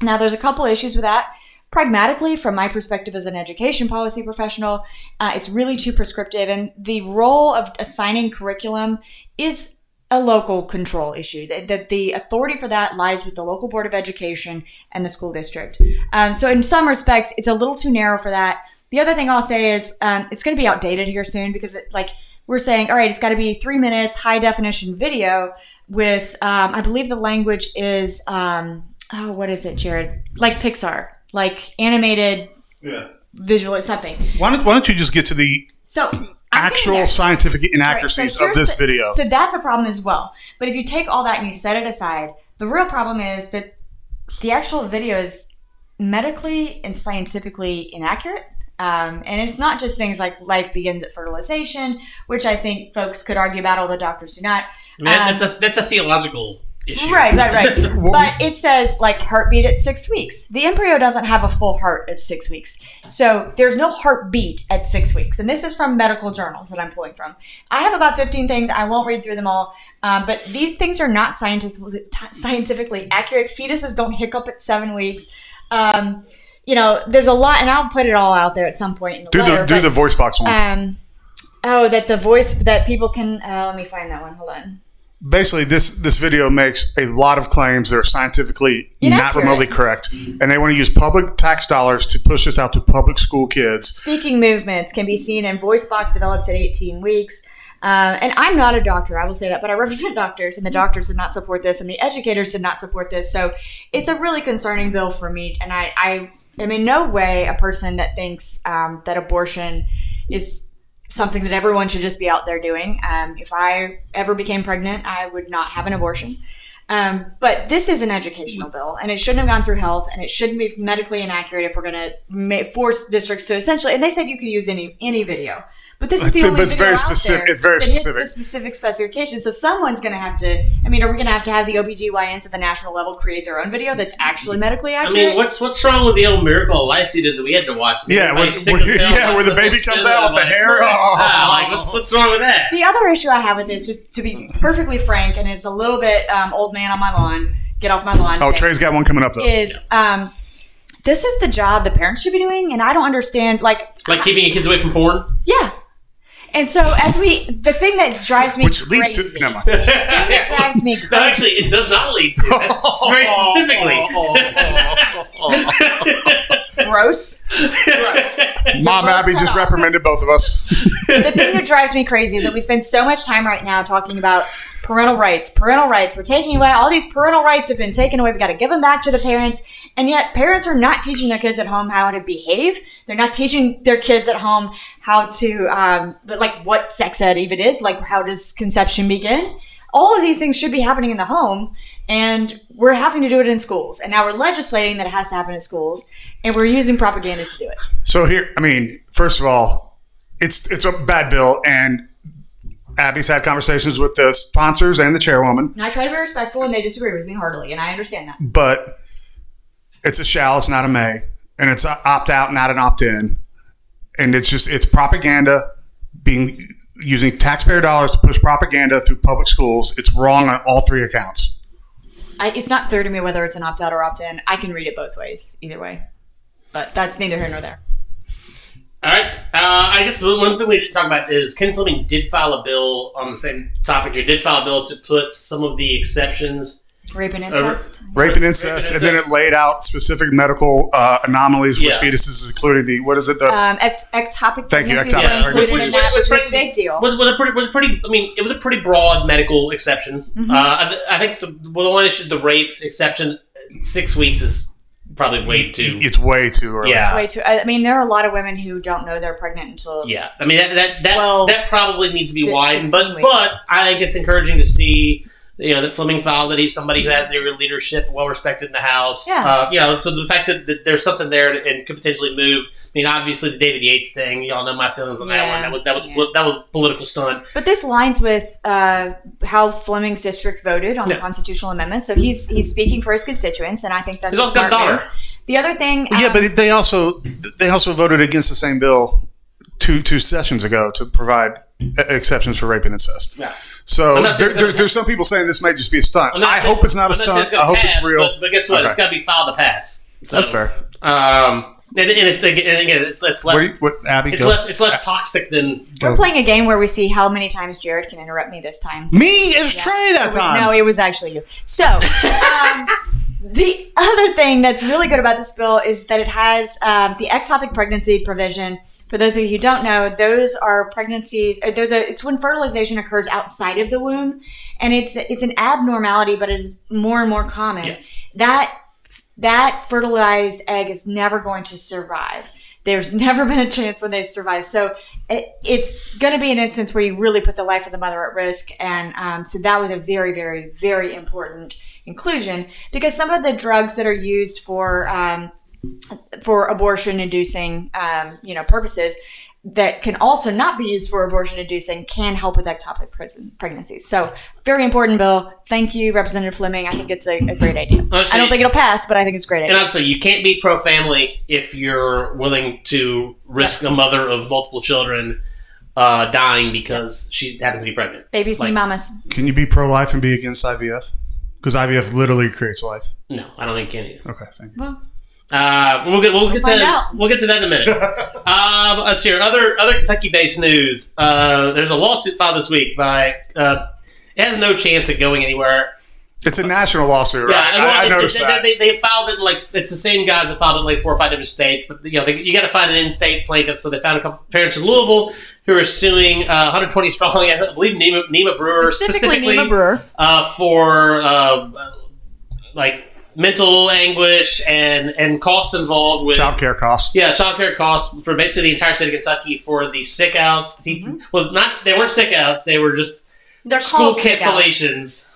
Now, there's a couple issues with that. Pragmatically, from my perspective as an education policy professional, uh, it's really too prescriptive, and the role of assigning curriculum is a local control issue. That, that the authority for that lies with the local board of education and the school district. Um, so, in some respects, it's a little too narrow for that. The other thing I'll say is um, it's going to be outdated here soon because, it, like, we're saying, all right, it's got to be three minutes, high definition video with, um, I believe the language is, um, oh, what is it, Jared? Like Pixar, like animated Yeah. visual something. Why don't, why don't you just get to the So actual there. scientific Right, so inaccuracies of this the- video? So that's a problem as well. But if you take all that and you set it aside, the real problem is that the actual video is medically and scientifically inaccurate. Um, and it's not just things like life begins at fertilization, which I think folks could argue about, although doctors do not. Um, that's a that's a theological issue. Right, right, right. but it says like heartbeat at six weeks. The embryo doesn't have a full heart at six weeks. So there's no heartbeat at six weeks. And this is from medical journals that I'm pulling from. I have about 15 things. I won't read through them all. Um, but these things are not scientifically, t- scientifically accurate. Fetuses don't hiccup at seven weeks. Um, you know, there's a lot, and I'll put it all out there at some point in the do letter. the do but, the voice box one. um, oh, that the voice that people can. Uh, let me find that one. Hold on. Basically this this video makes a lot of claims that are scientifically not remotely correct and they want to use public tax dollars to push this out to public school kids Speaking movements can be seen in voice box develops at 18 weeks. Uh, and I'm not a doctor, I will say that, but I represent doctors, and the doctors did not support this, and the educators did not support this. So it's a really concerning bill for me. And I, I am in no way a person that thinks um, that abortion is something that everyone should just be out there doing. Um, if I ever became pregnant, I would not have an abortion. Um, but this is an educational bill, and it shouldn't have gone through health, and it shouldn't be medically inaccurate if we're going to force districts to essentially. And they said you can use any any video, but this is the But only it's video very out specific- there it's very that hits specific. the specific specification. So someone's going to have to. I mean, are we going to have to have the OBGYNs at the national level create their own video that's actually medically accurate? I mean, what's what's wrong with the old Miracle of Life theater that we had to watch? Yeah, Everybody's with- with- yeah, where the baby comes out with the like, hair. ah, like, what's, what's wrong with that? The other issue I have with this, just to be perfectly frank, and it's a little bit um, old man on my lawn, get off my lawn. Oh, thing, Tres's got one coming up though. is um, this is the job the parents should be doing, and I don't understand. Like, Like keeping your kids away from porn? yeah. And so, as we, the thing that drives me Which leads crazy, to never mind. that drives me No, crazy. actually, it does not lead to that. It's very specifically. gross. gross. Mom both Abby just off. reprimanded both of us. the thing that drives me crazy is that we spend so much time right now talking about parental rights, parental rights. We're taking away all these parental rights have been taken away. We got to give them back to the parents, and yet parents are not teaching their kids at home how to behave. They're not teaching their kids at home how to, um, like what sex ed even is, like how does conception begin. All of these things should be happening in the home, and we're having to do it in schools. And now we're legislating that it has to happen in schools, and we're using propaganda to do it. So here, I mean, first of all, it's it's a bad bill, and Abby's had conversations with the sponsors and the chairwoman, And I try to be respectful, and they disagree with me heartily, and I understand that. but it's a shall, it's not a may, and it's a opt out, not an opt in, and it's just it's propaganda being using taxpayer dollars to push propaganda through public schools. It's wrong on all three accounts. I, it's not clear to me whether it's an opt out or opt in. I can read it both ways, either way. But that's neither here nor there. All right. Uh, I guess one thing we didn't talk about is Ken Fleming did file a bill on the same topic here. Did file a bill to put some of the exceptions. Rape and incest. Rape and incest, and then it laid out specific medical uh, anomalies with Yeah. fetuses, including the what is it? The um, ect- ectopic Thank you, pregnancies ectopic were included pregnancies. Which- which- which was a which- big deal. Was, was a pretty was a pretty. I mean, it was a pretty broad medical exception. Mm-hmm. Uh, I, I think the, well, the one issue, the rape exception, six weeks is probably way too. it's way too early. Yeah. Way too. I mean, there are a lot of women who don't know they're pregnant until. Yeah, I mean that that that, 12, that probably needs to be widened, but weeks. but I think it's encouraging to see you know that Fleming filed that he's somebody who has their leadership, well respected in the House. Yeah. Uh, you know, so the fact that, that there's something there and could potentially move. I mean, obviously the David Yates thing, y'all know my feelings on that one. That was that was yeah. that was political stunt. But this lines with uh, how Fleming's district voted on Yeah. the constitutional amendment. So he's he's speaking for his constituents, and I think that's He's a also got a smart daughter. move. The other thing, Yeah, um, but they also they also voted against the same bill two two sessions ago to provide exceptions for rape and incest. Yeah. So I'm not saying there, there's, there's some people saying this might just be a stunt. I'm not I saying- hope it's not a I'm saying stunt. I hope pass, it's real. But, but guess what? Okay. It's got to be filed to pass. So, That's fair. Um, and, and it's and again, it's, it's less. What, you- what Abby? it's go. less. It's less toxic than. we're playing a game where we see how many times Jared can interrupt me this time. Me? It was Tres It that was- time. no, it was actually you. So, um, the other thing that's really good about this bill is that it has um, the ectopic pregnancy provision. For those of you who don't know, those are pregnancies. Those are it's when fertilization occurs outside of the womb, and it's it's an abnormality, but it is more and more common. Yeah. That that fertilized egg is never going to survive. There's never been a chance when they survive. So it, it's going to be an instance where you really put the life of the mother at risk. And um, so that was a very, very, very important inclusion because some of the drugs that are used for um, for abortion inducing um, you know purposes that can also not be used for abortion inducing can help with ectopic pregnancies. So very important bill. Thank you, Representative Fleming. I think it's a, a great idea. Honestly- I don't think it'll pass, but I think it's a great And idea. also, you can't be pro family if you're willing to risk a mother of multiple children uh, dying because she happens to be pregnant. Babies like- need mamas. Can you be pro life and be against IVF? Because IVF literally creates life. No, I don't think you can either. Okay, thank you. Well, Uh, we'll get we'll get to find that, out. we'll get to that in a minute. um, let's hear other other Kentucky based news. Uh, there's a lawsuit filed this week by uh, it has no chance of going anywhere. It's a national lawsuit, right? Yeah, I, well, I they- noticed they, that. They, they filed it in like it's the same guys that filed it in like four or five different states, but you know they, you got to find an in-state plaintiff. So they found a couple parents in Louisville who are suing uh, 120 strong. I believe Nema, Nema Brewer Specifically, Nema Brewer. uh, for uh, like mental anguish and and costs involved with Child care costs. yeah, child care costs for basically the entire state of Kentucky for the sick outs. Mm-hmm. Well, not they weren't sick outs; they were just They're school called sick outs. cancellations.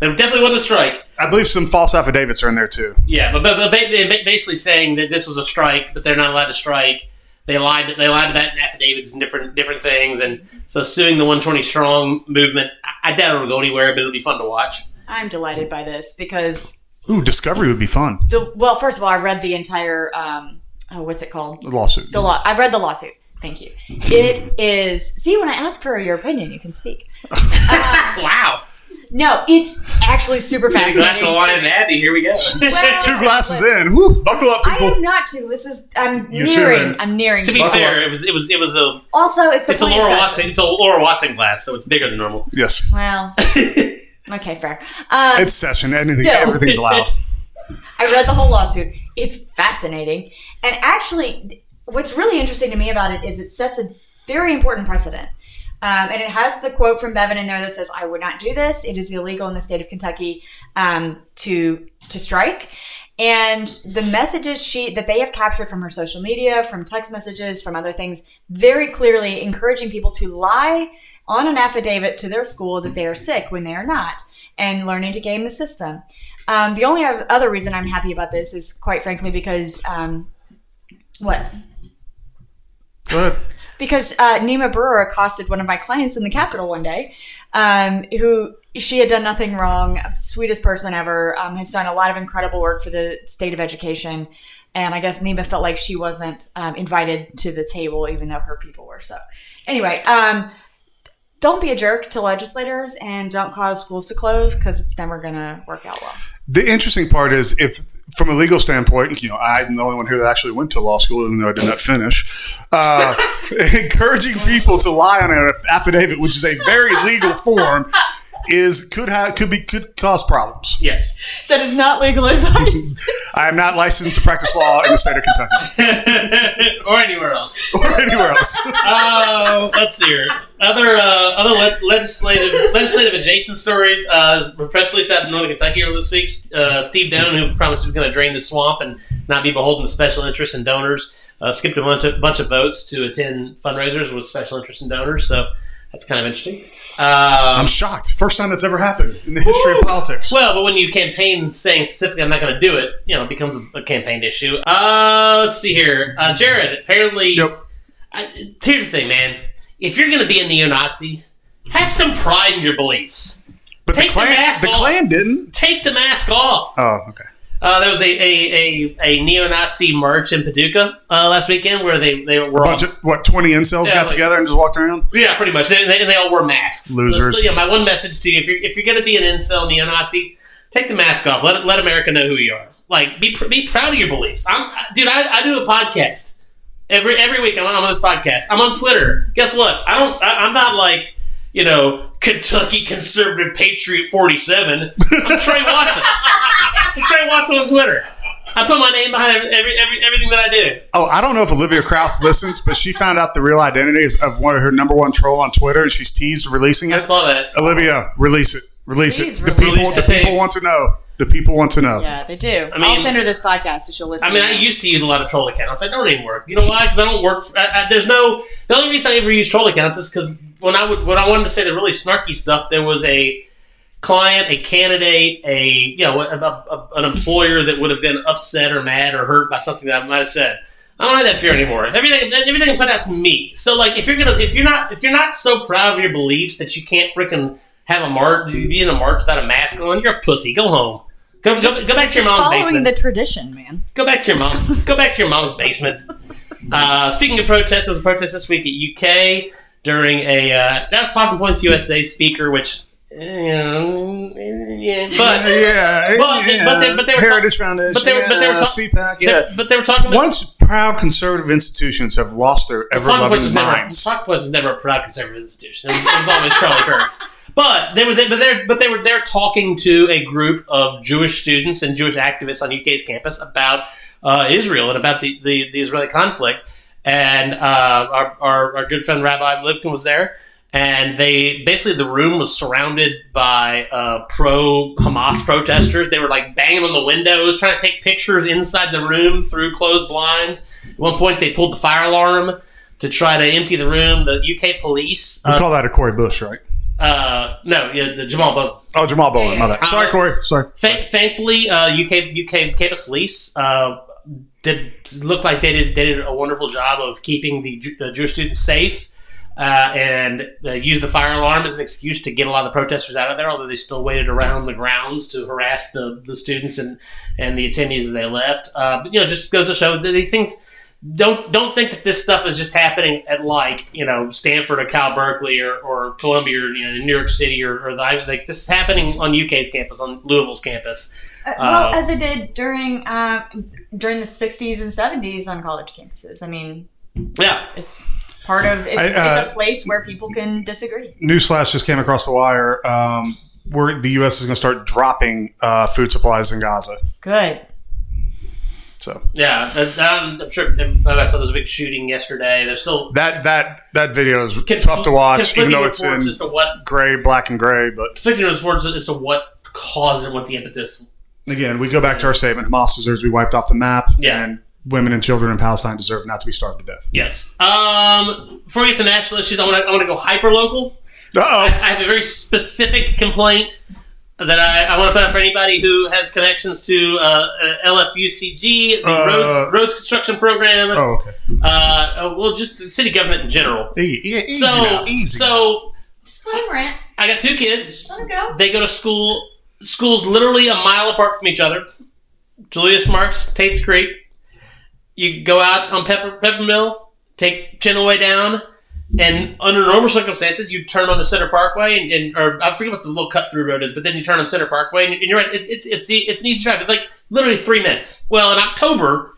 There definitely wasn't a strike. I believe some false affidavits are in there too. Yeah, but, but, but ba- ba- basically saying that this was a strike, but they're not allowed to strike. They lied. They lied to that in affidavits and different different things, and so suing the 120 strong movement. I, I doubt it'll go anywhere, but it'll be fun to watch. I'm delighted by this because Ooh, discovery would be fun. the well, first of all, I read the entire um, oh, what's it called? The lawsuit. The law. I read the lawsuit. Thank you. It is. See, when I ask for your opinion, you can speak. Wow, No, it's actually super glass fascinating. of wine and Abby. Here we go. Well, Two glasses in. Woo, buckle up, people. I am not to. This is. I'm You too, nearing. then. I'm nearing. to be Buckle fair, it was it was it was a also, it's the it's a Laura session. Watson it's a Laura Watson glass, so it's bigger than normal. Yes. Well, okay, fair. Um, It's session. Anything, Still. everything's allowed. I read the whole lawsuit. It's fascinating. And actually, what's really interesting to me about it is it sets a very important precedent. Um, and it has the quote from Bevin in there that says, I would not do this. It is illegal in the state of Kentucky um, to, to strike. And the messages she that they have captured from her social media, from text messages, from other things, very clearly encouraging people to lie on an affidavit to their school that they are sick when they are not, and learning to game the system. Um, the only other reason I'm happy about this is, quite frankly, because um, what? Go ahead. Because uh, Nema Brewer accosted one of my clients in the Capitol one day, um, who she had done nothing wrong, sweetest person ever, um, has done a lot of incredible work for the state of education. And I guess Nema felt like she wasn't um, invited to the table, even though her people were. So, anyway, um, don't be a jerk to legislators and don't cause schools to close because it's never going to work out well. The interesting part is if, from a legal standpoint, you know, I'm the only one here that actually went to law school, even though I did not finish. Uh, encouraging people to lie on an affidavit, which is a very legal form, is could have could be could cause problems. Yes. That is not legal advice. I am not licensed to practice law in the state of Kentucky or anywhere else. or anywhere else. Uh, let's see here. Other uh, other le- legislative legislative adjacent stories. Uh, a press release out of Northern Kentucky earlier this week. Uh, Steve Doan, who promised he was going to drain the swamp and not be beholden to special interests and donors, uh, skipped a bunch of, bunch of votes to attend fundraisers with special interests and donors. So that's kind of interesting. Um, I'm shocked. First time that's ever happened in the history of politics. well, but when you campaign saying specifically, "I'm not going to do it," you know, it becomes a, a campaign issue. Uh, let's see here. Uh, Jared, apparently, Yep. I, here's the thing, man. If you're going to be a neo-Nazi, have some pride in your beliefs. But the Take the Klan, the off. Klan didn't. Take the mask off. Oh, okay. Uh, there was a, a, a, a neo-Nazi march in Paducah uh, last weekend where they, they were A all of what? Twenty incels Yeah, got like- together and just walked around. Yeah, pretty much. They, they, and they all wore masks. Losers. So, yeah, my one message to you: if you're if you're going to be an incel neo-Nazi, take the mask off. Let let America know who you are. Like, be pr- be proud of your beliefs. I'm, dude. I, I do a podcast every every week. I'm on, I'm on this podcast. I'm on Twitter. Guess what? I don't. I, I'm not like you know Kentucky conservative patriot 47. I'm Tres Watson. I'm Tres Watson on Twitter. I put my name behind every, every everything that I do. Oh, I don't know if Olivia Krauth listens, but she found out the real identity of one of her number one troll on Twitter, and she's teased releasing it. I saw that. Olivia, release it. Release Please it. The release people, it. the people want to know. The people want to know. yeah, they do. I mean- will send her this podcast so she'll listen. I mean, I used to use a lot of troll accounts. I don't even work. You know why? Because I don't work. I, I, there's no. The only reason I ever use troll accounts is because when I would when I wanted to say the really snarky stuff, there was a client, a candidate, a you know, a, a, an employer that would have been upset or mad or hurt by something that I might have said. I don't have that fear anymore. Everything, everything put out to me. So, like, if you're gonna, if you're not, if you're not so proud of your beliefs that you can't freaking have a march, be in a march without a mask on, you're a pussy. Go home. Go, go, go back to your mom's following basement. the tradition, man. Go back to your mom. go back to your mom's basement. Uh, speaking of protests, there was a protest this week at UK during a uh, that was Talking Points USA speaker, which um, yeah, but yeah, But- yeah. but they- but they were Heritage talk- Foundation, but they were- but they were yeah, talk- CPAC, yeah. but they were talking. About, Once proud conservative institutions have lost their Talking ever-loving Points was never minds, Talking Points was never a proud conservative institution. It was, it was always Charlie Kirk. But they were there, but they but they were there talking to a group of Jewish students and Jewish activists on UK's campus about uh, Israel and about the, the, the Israeli conflict. And uh, our, our, our good friend Rabbi Litvin was there, and they basically the room was surrounded by uh, pro Hamas protesters. They were like banging on the windows, trying to take pictures inside the room through closed blinds. At one point, they pulled the fire alarm to try to empty the room. The UK police, We uh, call that a Cori Bush, right? uh, no, yeah, the Jamaal Bowman. Oh, Jamaal Bowman. My bad. Sorry, Cori. Sorry. Th- thankfully, uh, UK UK campus police uh, did look like they did they did a wonderful job of keeping the uh, Jewish students safe. Uh, and uh, used the fire alarm as an excuse to get a lot of the protesters out of there, although they still waited around the grounds to harass the, the students and, and the attendees as they left. Uh, but you know, just goes to show that these things don't don't think that this stuff is just happening at like you know Stanford or Cal Berkeley or, or Columbia or you know New York City or, or the like this is happening on UK's campus on Louisville's campus. Uh, well, Uh, as it did during uh, during the '60s and '70s on college campuses. I mean, Yeah, it's part of it's, I, uh, it's a place where people can disagree. Newsflash just came across the wire. Um, where the U.S. is going to start dropping uh, food supplies in Gaza. Good. So yeah. uh, um, I'm sure. I saw there was a big shooting yesterday. There's still that that that video is conf- tough to watch, even though it's in what gray, black, and gray. But conflicting reports as to what caused it, what the impetus. again, we go back to our statement: Hamas deserves to be wiped off the map, Yeah. and women and children in Palestine deserve not to be starved to death. Yes. Um. Before we get to national issues, I want to I want to go hyper local. I, oh. I have a very specific complaint that I, I want to put out for anybody who has connections to uh, uh, LFUCG, the Uh, roads roads construction program. Oh, okay. Uh, uh, well, just the city government in general. E- e- easy so, now, easy. so Just let him rant. I got two kids. Let him go. They go to school. Schools literally a mile apart from each other. Julius Marks, Tate's Creek. You go out on Pepper Pepper Mill, take Chenaway down, and under normal circumstances, you turn onto Center Parkway, and, and or I forget what the little cut through road is, but then you turn on Center Parkway, and, and you're right. It's it's it's, the, it's an easy drive. It's like literally three minutes. Well, in October,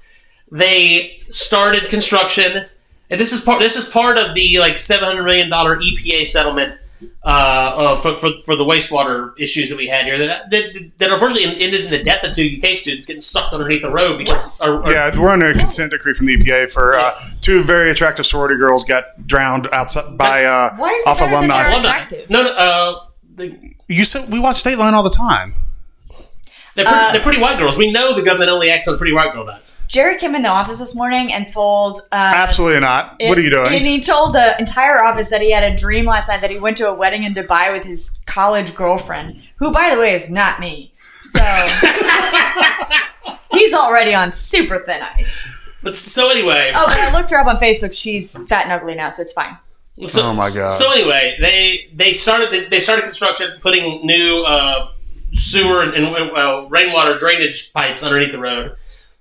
they started construction, and this is part. This is part of the like seven hundred million dollar EPA settlement uh, uh, for, for, for the wastewater issues that we had here that, that, that unfortunately ended in the death of two UK students getting sucked underneath the road because our, our- yeah, we're under a consent decree from the EPA for uh, two very attractive sorority girls got drowned outside by uh, Why is it off alumni. they're Alumni. No, no, uh, they, You said we watch Dateline all the time. They're, pretty, Uh, they're pretty white girls. We know the government only acts on pretty white girl does. Jerry came in the office this morning and told. Uh, Absolutely not. what are you doing? And he told the entire office that he had a dream last night that he went to a wedding in Dubai with his college girlfriend, who, by the way, is not me. So he's already on super thin ice. But so anyway, Oh, but I looked her up on Facebook. She's fat and ugly now, so it's fine. so, Oh my God. So anyway, they they started they, they started construction, putting new uh, sewer and, and uh, rainwater drainage pipes underneath the road.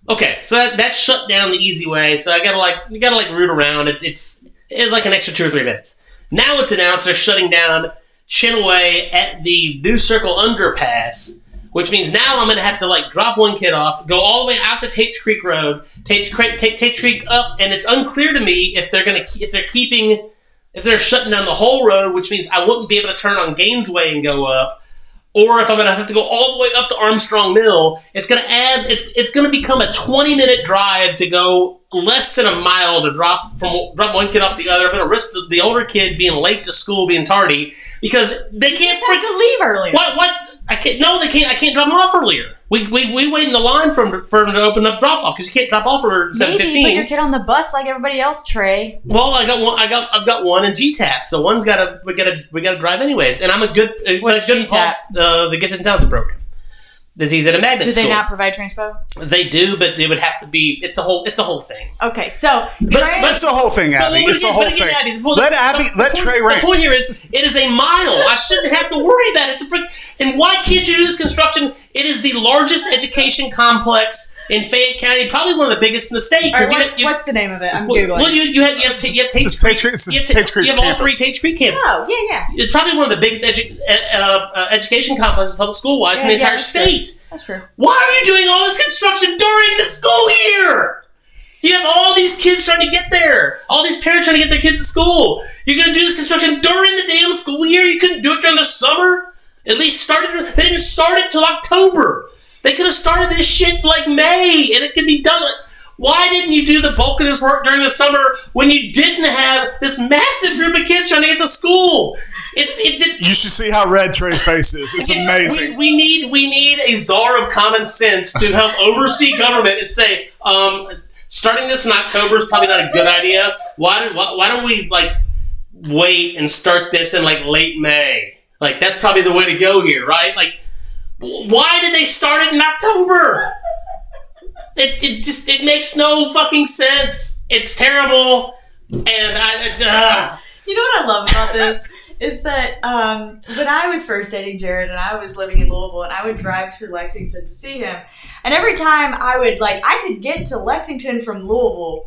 Okay, so that, that's shut down the easy way. So I gotta like you gotta like root around. It's it's it's like an extra two or three minutes. Now it's announced they're shutting down Chinaway at the New Circle underpass, which means now I'm gonna have to like drop one kid off, go all the way out to Tate's Creek Road, Tate's Creek, Tate, Tate Creek up, and it's unclear to me if they're gonna if they're keeping if they're shutting down the whole road, which means I wouldn't be able to turn on Gainesway and go up, or if I'm going to have to go all the way up to Armstrong Mill, it's going to add, it's, it's going to become a 20 minute drive to go less than a mile to drop from drop one kid off the other. I'm going to risk the, the older kid being late to school, being tardy, because they can't Just have to leave earlier. What? What? I can't. No, they can't. I can't drop them off earlier. We, we, we wait in the line for them to, for them to open up drop off because you can't drop off for seven Maybe put your kid on the bus like everybody else, Tres. Well, I got one. I got. I've got one in GTAP. So one's got to. We got to. We got to drive anyways. And I'm a good. What's a good GTAP? Uh, the Gifted and Talented program. That he's at a magnet Do they school. not provide transpo? They do, but it would have to be. It's a whole. It's a whole thing. Okay, so But- Tres- but- It's a whole thing, Abby. But it's a whole again, thing. Abby, well, let the- Abby, the let point- Tres rant. The point here is, it is a mile. I shouldn't have to worry about it. To frick, and why can't you do this construction? It is the largest education complex in Fayette County, probably one of the biggest in the state. All right, you what's, have- you- what's the name of it? I'm well, googling. well, you, you have you have, ta- you have Tate's Creek. Creek- you have, Tate's Creek you have all three campus. Tate's Creek campuses. oh yeah, yeah, It's probably one of the biggest edu- uh, uh, education complexes, public school wise, in the Yeah, yeah, entire that's true. state. that's true. Why are you doing all this construction during the school year? You have all these kids trying to get there. All these parents trying to get their kids to school. You're going to do this construction during the damn school year. You couldn't do it during the summer. At least start it. They didn't start it till October. They could have started this shit like May, and it could be done. Like, why didn't you do the bulk of this work during the summer when you didn't have this massive group of kids trying to get to school? It's it. Did, You should see how red Tres's face is. It's we, amazing. we need we need a czar of common sense to help oversee government and say, um, starting this in October is probably not a good idea. Why do, why, why don't we like wait and start this in like late May? Like that's probably the way to go here, right? Like, why did they start it in October? It, it just it makes no fucking sense. It's terrible, and I. Uh, You know what I love about this is that um, when I was first dating Jared and I was living in Louisville and I would drive to Lexington to see him, and every time I would like I could get to Lexington from Louisville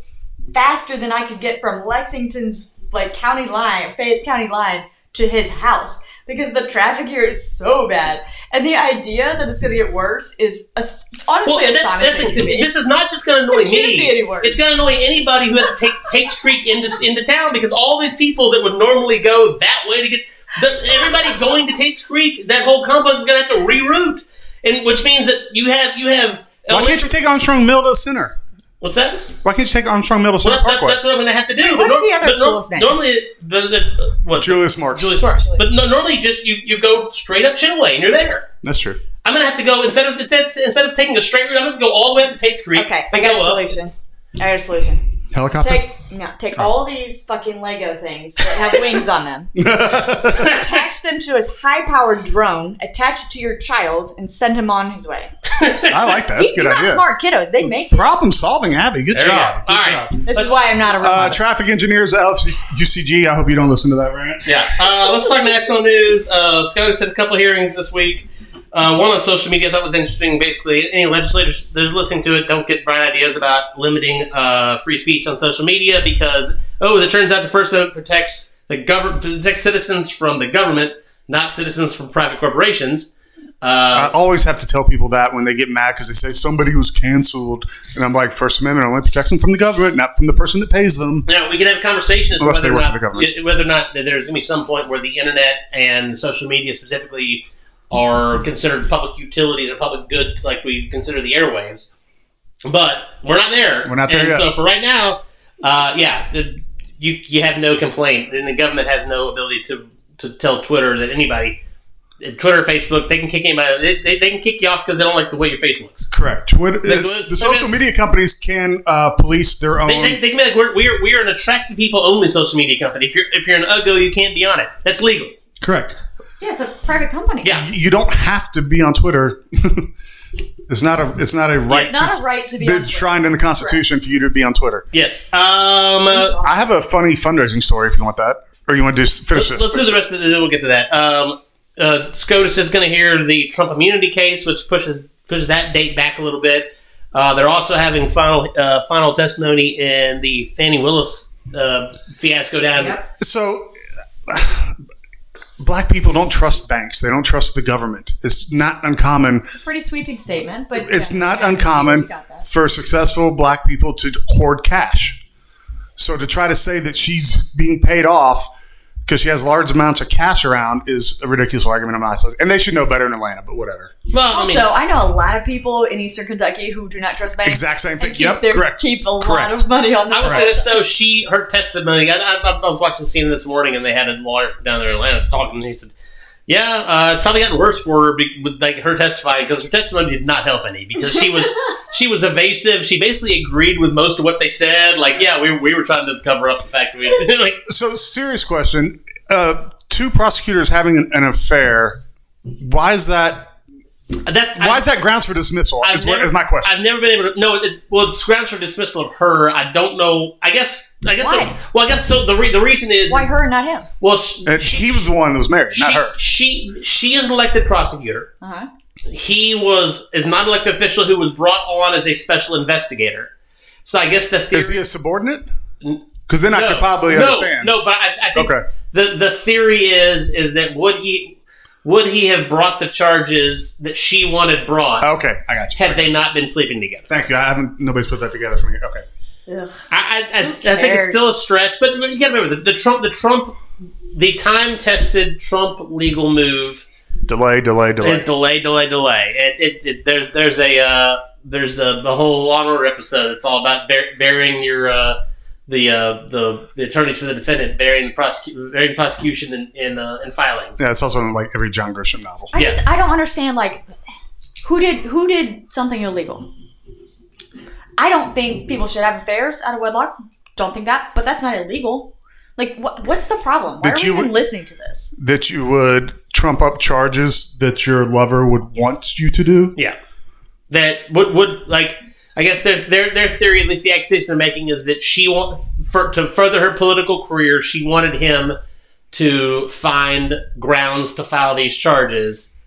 faster than I could get from Lexington's like county line, Fayette County line to his house because the traffic here is so bad, and the idea that it's going to get worse is ast- honestly Well, that- astonishing that's- to me. This is not just going to annoy It can't me. be any worse. It's going to annoy anybody who has to take Tate's Creek into into town because all these people that would normally go that way to get the, everybody going to Tate's Creek, that whole complex is going to have to reroute, and which means that you have you have. Why can't you take Armstrong Mill to the center? What's that? Why can't you take Armstrong Middle to Well, Center that, that, Parkway? that's what I'm going to have to do. what's the other but school's name? Normally, but that's uh, what Julius Marks. Julius Marks. But no, normally, just you you go straight up Chinaway and you're there. That's true. I'm gonna have to go instead of instead, instead of taking a straight route. I'm gonna go all the way up to Tate's Creek. okay, I and got a go up. solution. I got a solution. Helicopter. Take no, take all these fucking Lego things that have wings on them, attach them to a high-powered drone, attach it to your child, and send him on his way. I like that. That's a good not idea. smart kiddos; they make it. Problem solving, Abby. Good There you job. go. Good All job. right. This Let's- is why I'm not a Uh, robot. traffic engineers at UCG. I hope you don't listen to that rant. Yeah. Uh, let's talk national news. Uh, SCOTUS had a couple hearings this week. Uh, one on social media that was interesting. Basically, any legislators that are listening to it don't get bright ideas about limiting uh, free speech on social media because, oh, as it turns out, the First Amendment protects the government protects citizens from the government, not citizens from private corporations. I always have to tell people that when they get mad because they say somebody was canceled, and I'm like, First Amendment only protects them from the government, not from the person that pays them. Now we can have conversations Unless whether they or work for not the government. whether or not there's going to be some point where the internet and social media specifically are considered public utilities or public goods, like we consider the airwaves. But we're not there. We're not there And yet. so for right now, uh, yeah, the, you you have no complaint, and the government has no ability to to tell Twitter that anybody. Twitter, Facebook, they can kick anybody. They, they, they can kick you off because they don't like the way your face looks. Correct. Twitter. the social media companies can uh, police their own. They, they, they can be like, we're, we're, we're an attractive people only social media company. If you're if you're an uggo, you can't be on it. That's legal. Correct. Yeah, it's a private company. Yeah. You don't have to be on Twitter. it's not a. It's not a right. It's not that's- a right to be on that's Twitter. enshrined in the Constitution for you to be on Twitter. Yes. Um. uh, I have a funny fundraising story if you want that, or you want to do finish this. let's do the rest of it, then we'll get to that. Um. Uh, SCOTUS is going to hear the Trump immunity case, which pushes pushes that date back a little bit. Uh, they're also having final uh, final testimony in the Fani Willis uh, fiasco down. Yep. So, black people don't trust banks. They don't trust the government. It's not uncommon. Pretty sweeping statement, but It's yeah, not uncommon we got that. for successful black people to hoard cash. So to try to say that she's being paid off because she has large amounts of cash around is a ridiculous argument. I'm not, and they should know better in Atlanta, but whatever. Well, I mean, Also, I know a lot of people in Eastern Kentucky who do not trust banks. Exact same thing. Keep Yep, their- correct. Keep a lot of money on the I will say this though: she her testimony. I, I, I was watching the scene this morning, and they had a lawyer from down there in Atlanta talking, and he said, "Yeah, uh, it's probably gotten worse for her be- with like her testifying because her testimony did not help any because she was she was evasive. She basically agreed with most of what they said. Like, yeah, we, we were trying to cover up the fact that we like So, serious question: uh, Two prosecutors having an, an affair. Why is that? That. Why is that grounds for dismissal? I've Is, what, never- is my question. I've never been able to. No, it, well, it's grounds for dismissal of her. I don't know. I guess. I guess. Why? The, well, I guess so. The re, the reason is Why her and not him? Well, sh- And she, he was the one that was married, not her. She she is an elected prosecutor. Uh-huh. He was is not an elected official who was brought on as a special investigator. So I guess the theory. Is he a subordinate? Because then I could probably no, understand. No, but I, I think Okay. the the theory is is that would he would he have brought the charges that she wanted brought Okay, I got you. had they not been sleeping together? Thank you. I haven't. Nobody's put that together for me. Okay. Ugh. I, I, I, I think it's still a stretch, but you got to remember the, the Trump, the Trump, the time-tested Trump legal move Delay, delay, delay. is delay, delay, delay. It, it, it there's there's a uh, there's a, a whole Law and Order episode that's all about bear, burying your uh, the uh, the the attorneys for the defendant burying the prosecu- burying the prosecution in in, uh, in filings. Yeah, it's also in like every John Grisham novel. I Yeah. just I don't understand like who did who did something illegal. I don't think people should have affairs out of wedlock. Don't think that, but that's not illegal. Like what, what's the problem? Why That are we you even would- listening to this? That you would trump up charges that your lover would want you to do. Yeah, that would would like. I guess their their their theory, at least the accusation they're making, is that she want for to further her political career. She wanted him to find grounds to file these charges.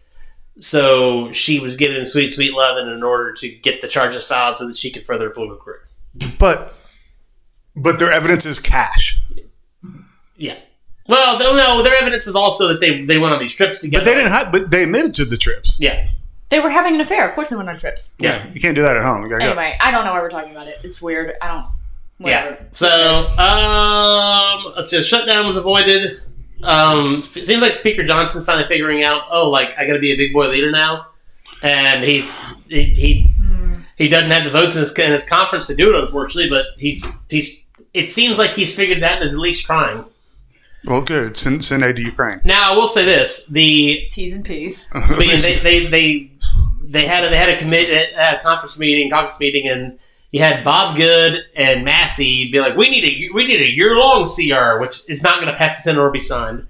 So she was given sweet, sweet love in order to get the charges filed, so that she could further her political career. But but their evidence is cash. Yeah. Well, no, their evidence is also that they they went on these trips together. But they didn't have. But they admitted to the trips. Yeah. They were having an affair. Of course, they went on trips. Yeah. You can't do that at home. You gotta go. Anyway, I don't know why we're talking about it. It's weird. I don't. Whatever. Yeah. So, um, let's see. Shutdown was avoided. Um, it seems like Speaker Johnson's finally figuring out. Oh, like I got to be a big boy leader now, and he's he he, he doesn't have the votes in his, in his conference to do it, unfortunately. But he's he's. It seems like he's figured that and is at least trying. Well, good. Send, send aid to Ukraine. Now, I will say this: the T's and P's. I mean, they, they, they, they had a, they had a commit had a conference meeting, caucus meeting, and you had Bob Good and Massey be like, "We need a we need a year long CR, which is not going to pass the Senate or be signed."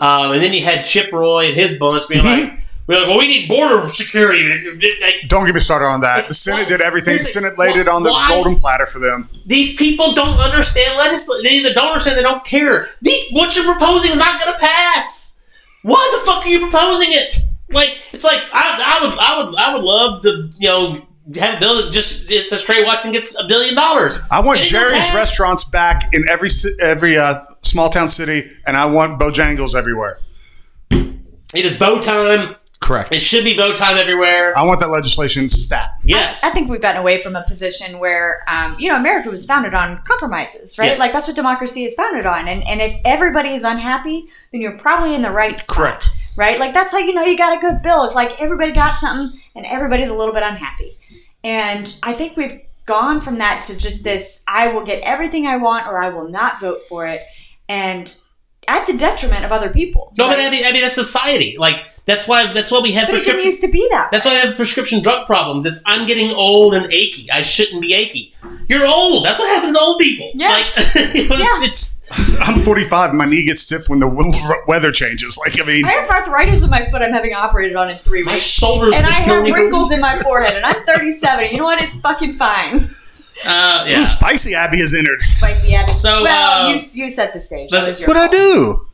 Um, and then you had Chip Roy and his bunch being like, "We're like, well, we need border security." Like, Don't get me started on that. The Senate did everything. The Senate laid it on the why- golden platter for them. these people don't understand legislation. They either don't understand, they don't care. These what you're proposing is not going to pass. Why the fuck are you proposing it? Like it's like I, I would I would I would love to you know have a bill just it says Tres Watson gets a billion dollars. I want It Jerry's pass. restaurants back in every every uh, small town city, and I want Bojangles everywhere. It is bow time. Correct. It should be bow time everywhere. I want that legislation stat. Yes. I think we've gotten away from a position where, um, you know, America was founded on compromises, right? Yes. Like that's what democracy is founded on. And and if everybody is unhappy, then you're probably in the right spot. Correct. Right? Like that's how you know you got a good bill. It's like everybody got something and everybody's a little bit unhappy. And I think we've gone from that to just this I will get everything I want or I will not vote for it. And at the detriment of other people. no, but I mean, I mean that's society. Like that's why that's why we have But it didn't used to be that. That's why I have prescription drug problems. Is I'm getting old and achy. I shouldn't be achy. You're old. That's what happens to old people. Yeah. Like you know, Yeah. it's I'm 45. and My knee gets stiff when the weather changes. Like I mean, I have arthritis in my foot I'm having operated on in three weeks. my shoulders. and I have wrinkles in my forehead, and I'm 37. You know what? It's fucking fine. Uh, Ooh, spicy Abby has entered. Spicy Abby. So, well, um, you, you set the stage. does That was your What I do?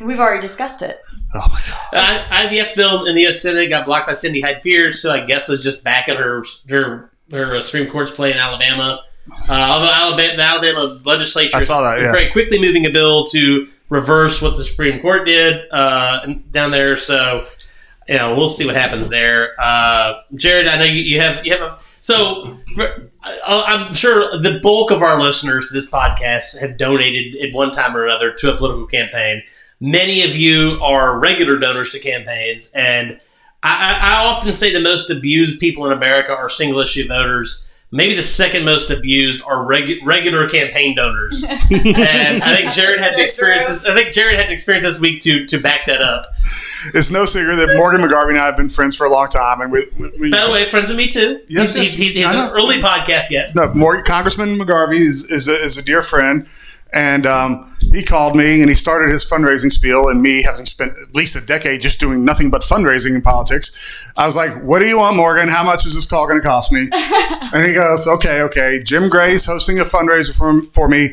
We've already discussed it. Oh my god. Uh, IVF bill in the U.S. Senate got blocked by Cindy Hyde Pierce, who I guess was just backing her her her uh, Supreme Court's play in Alabama. Uh, although Alabama, the Alabama legislature I saw that, is yeah. very quickly moving a bill to reverse what the Supreme Court did uh, down there. So you know we'll see what happens there. Uh, Jared, I know you, you have you have a so. For, I'm sure the bulk of our listeners to this podcast have donated at one time or another to a political campaign. Many of you are regular donors to campaigns, and I, I often say the most abused people in America are single issue voters. Maybe the second most abused are regu- regular campaign donors, and I think Jared had So the experiences. I think Jared had an experience this week to to back that up. It's no secret that Morgan McGarvey and I have been friends for a long time, and we. we By the way, friends with me too. Yes, he's, yes, he's, he's I an early podcast guest. no, Morgan, Congressman McGarvey is, is, a, is a dear friend, and um, he called me and he started his fundraising spiel. And me, having spent at least a decade just doing nothing but fundraising in politics, I was like, "What do you want, Morgan? How much is this call going to cost me?" and he goes, "Okay, okay. Jim Gray's hosting a fundraiser for, for me.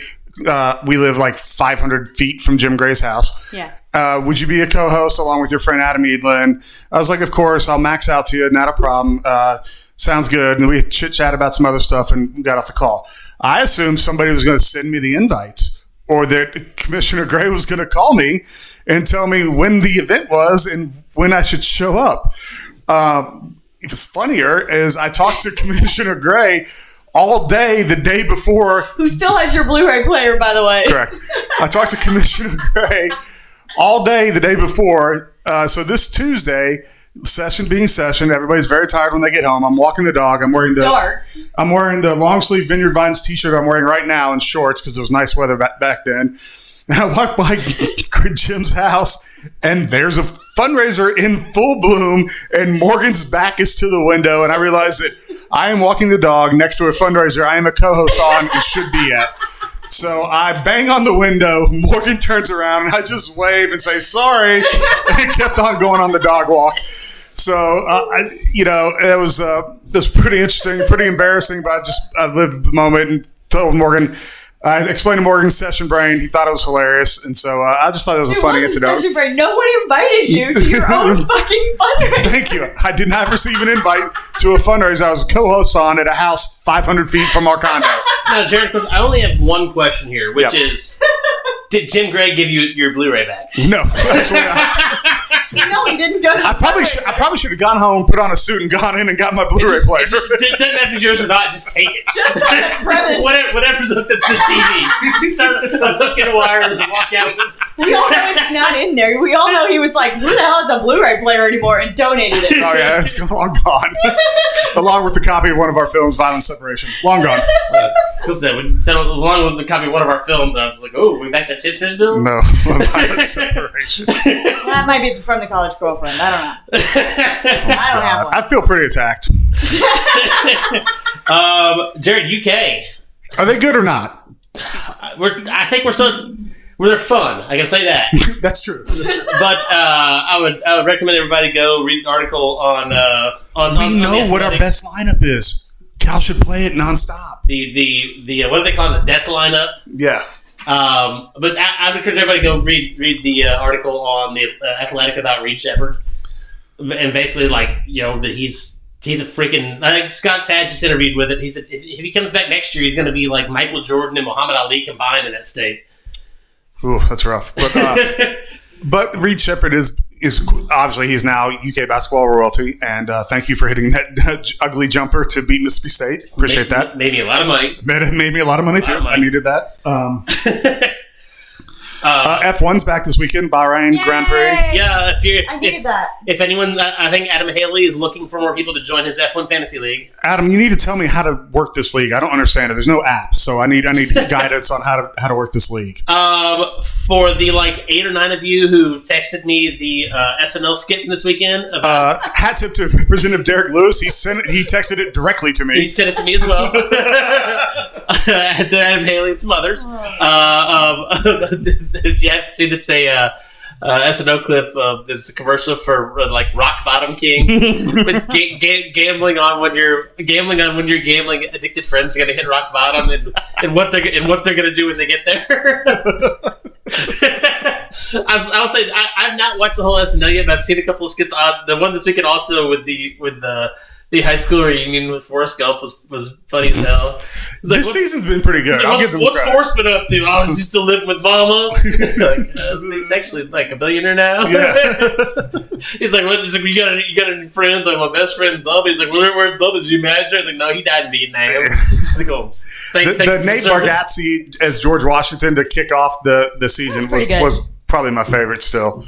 Uh, we live like 500 feet from Jim Gray's house. Yeah. Uh, would you be a co-host along with your friend Adam Edelen? I was like, of course, I'll max out to you, not a problem. Uh, sounds good. And we chit chat about some other stuff and got off the call. I assumed somebody was going to send me the invites or that Commissioner Gray was going to call me and tell me when the event was and when I should show up. Um, it's funnier is I talked to Commissioner Gray all day the day before Who still has your Blu-ray player, by the way? Correct. I talked to Commissioner Gray all day the day before. Uh, so this Tuesday, session being session, everybody's very tired when they get home. I'm walking the dog. I'm wearing the Dark. I'm wearing the long sleeve Vineyard Vines t-shirt I'm wearing right now and shorts because it was nice weather back, back then. And I walk by good Jim's house and there's a fundraiser in full bloom and Morgan's back is to the window and I realize that I am walking the dog next to a fundraiser I am a co-host on and should be at. So I bang on the window. Morgan turns around and I just wave and say sorry, and it kept on going on the dog walk. So uh, I, you know, it was uh, it was pretty interesting, pretty embarrassing, but I just I lived the moment and told Morgan. I explained to Morgan's session brain. He thought it was hilarious, and so uh, I just thought it was a funny wasn't incident. Session break. Nobody invited you to your own fucking fundraiser. Thank you. I did not receive an invite to a fundraiser I was a co-host on at a house 500 feet from our condo. Now, Jared, because I only have one question here, which Yep. is, did Jim Gray give you your Blu-ray back? No, actually, I, no, he didn't go. To I probably should, I probably should have gone home, put on a suit, and gone in and got my Blu-ray Just- player. it just- doesn't matter if it's yours or not. Just take it. Just on the premise. Whatever, whatever's hooked up to the TV. Just start hooking wires and walk out. We all know it's not in there. We all know he was like, "Who the hell has a Blu-ray player anymore?" and donated it. Oh yeah, it's long gone. Along with the copy of one of our films, Violent Separation. Long gone. So said, we said along with the copy of one of our films, and I was like, "Oh, we back to Tichenor's bill." No, Violent Separation. That might be from the college girlfriend. I don't know. I don't have one. I feel pretty attacked. Um, Jared, UK. Are they good or not? We're, I think we're so. We're they're fun. I can say that. That's true. That's true. but uh, I would I would recommend everybody go read the article on uh, on. on- We on know the what our best lineup is. Cal should play it nonstop. the the the uh, what do they call it? The death lineup. Yeah. Um, but I, I would encourage everybody to go read read the uh, article on the uh, Athletic about Reed Sheppard, and basically like you know that he's he's a freaking. I think Scott Pad just interviewed with it. He said if, if he comes back next year, he's going to be like Michael Jordan and Muhammad Ali combined in that state. Ooh, that's rough. But uh, but Reed Sheppard is is obviously he's now UK basketball royalty, and uh, thank you for hitting that ugly jumper to beat Mississippi State. Appreciate made, that. Made me a lot of money. Made, made me a lot of money too. of money. I needed that. Um, Uh, uh, F1's back this weekend. Bahrain Grand Prix. Yeah, if you if, I needed if, that. if anyone, I I think Adam Haley is looking for more people to join his F1 fantasy league. Adam, you need to tell me how to work this league. I don't understand it. There's no app, so I need I need guidance on how to how to work this league. Um, for the like eight or nine of you who texted me the uh, SNL skit from this weekend, about, Uh, hat tip to Representative Derek Lewis. He sent it, he texted it directly to me. he sent it to me as well. to Adam Haley and some others. Uh, um, if you haven't seen it, it's a uh, uh, SNL clip. Of, it's a commercial for uh, like Rock Bottom King with ga- ga- gambling on when you're gambling on when your gambling addicted friends are going to hit rock bottom and, and what they're and what they're going to do when they get there. I was, I was saying I, I've not watched the whole SNL yet, but I've seen a couple of skits. Uh, the one this weekend also with the with the the high school reunion with Forrest Gump was, was funny as hell. It's like, This season's been pretty good. Like, I'll what's, give what's. Forrest been up to? Oh, used to live with Mama. like, uh, he's actually like a billionaire now. Yeah. he's like, what? He's like, you got any, you got any friends? Like my best friend's Bubba. He's like, where, where Bubba's you manager? He's like, no, he died in Vietnam. He's like, oh, thank, the, thank you the for Nate. Bargatze as George Washington to kick off the, the season was, pretty was probably my favorite still.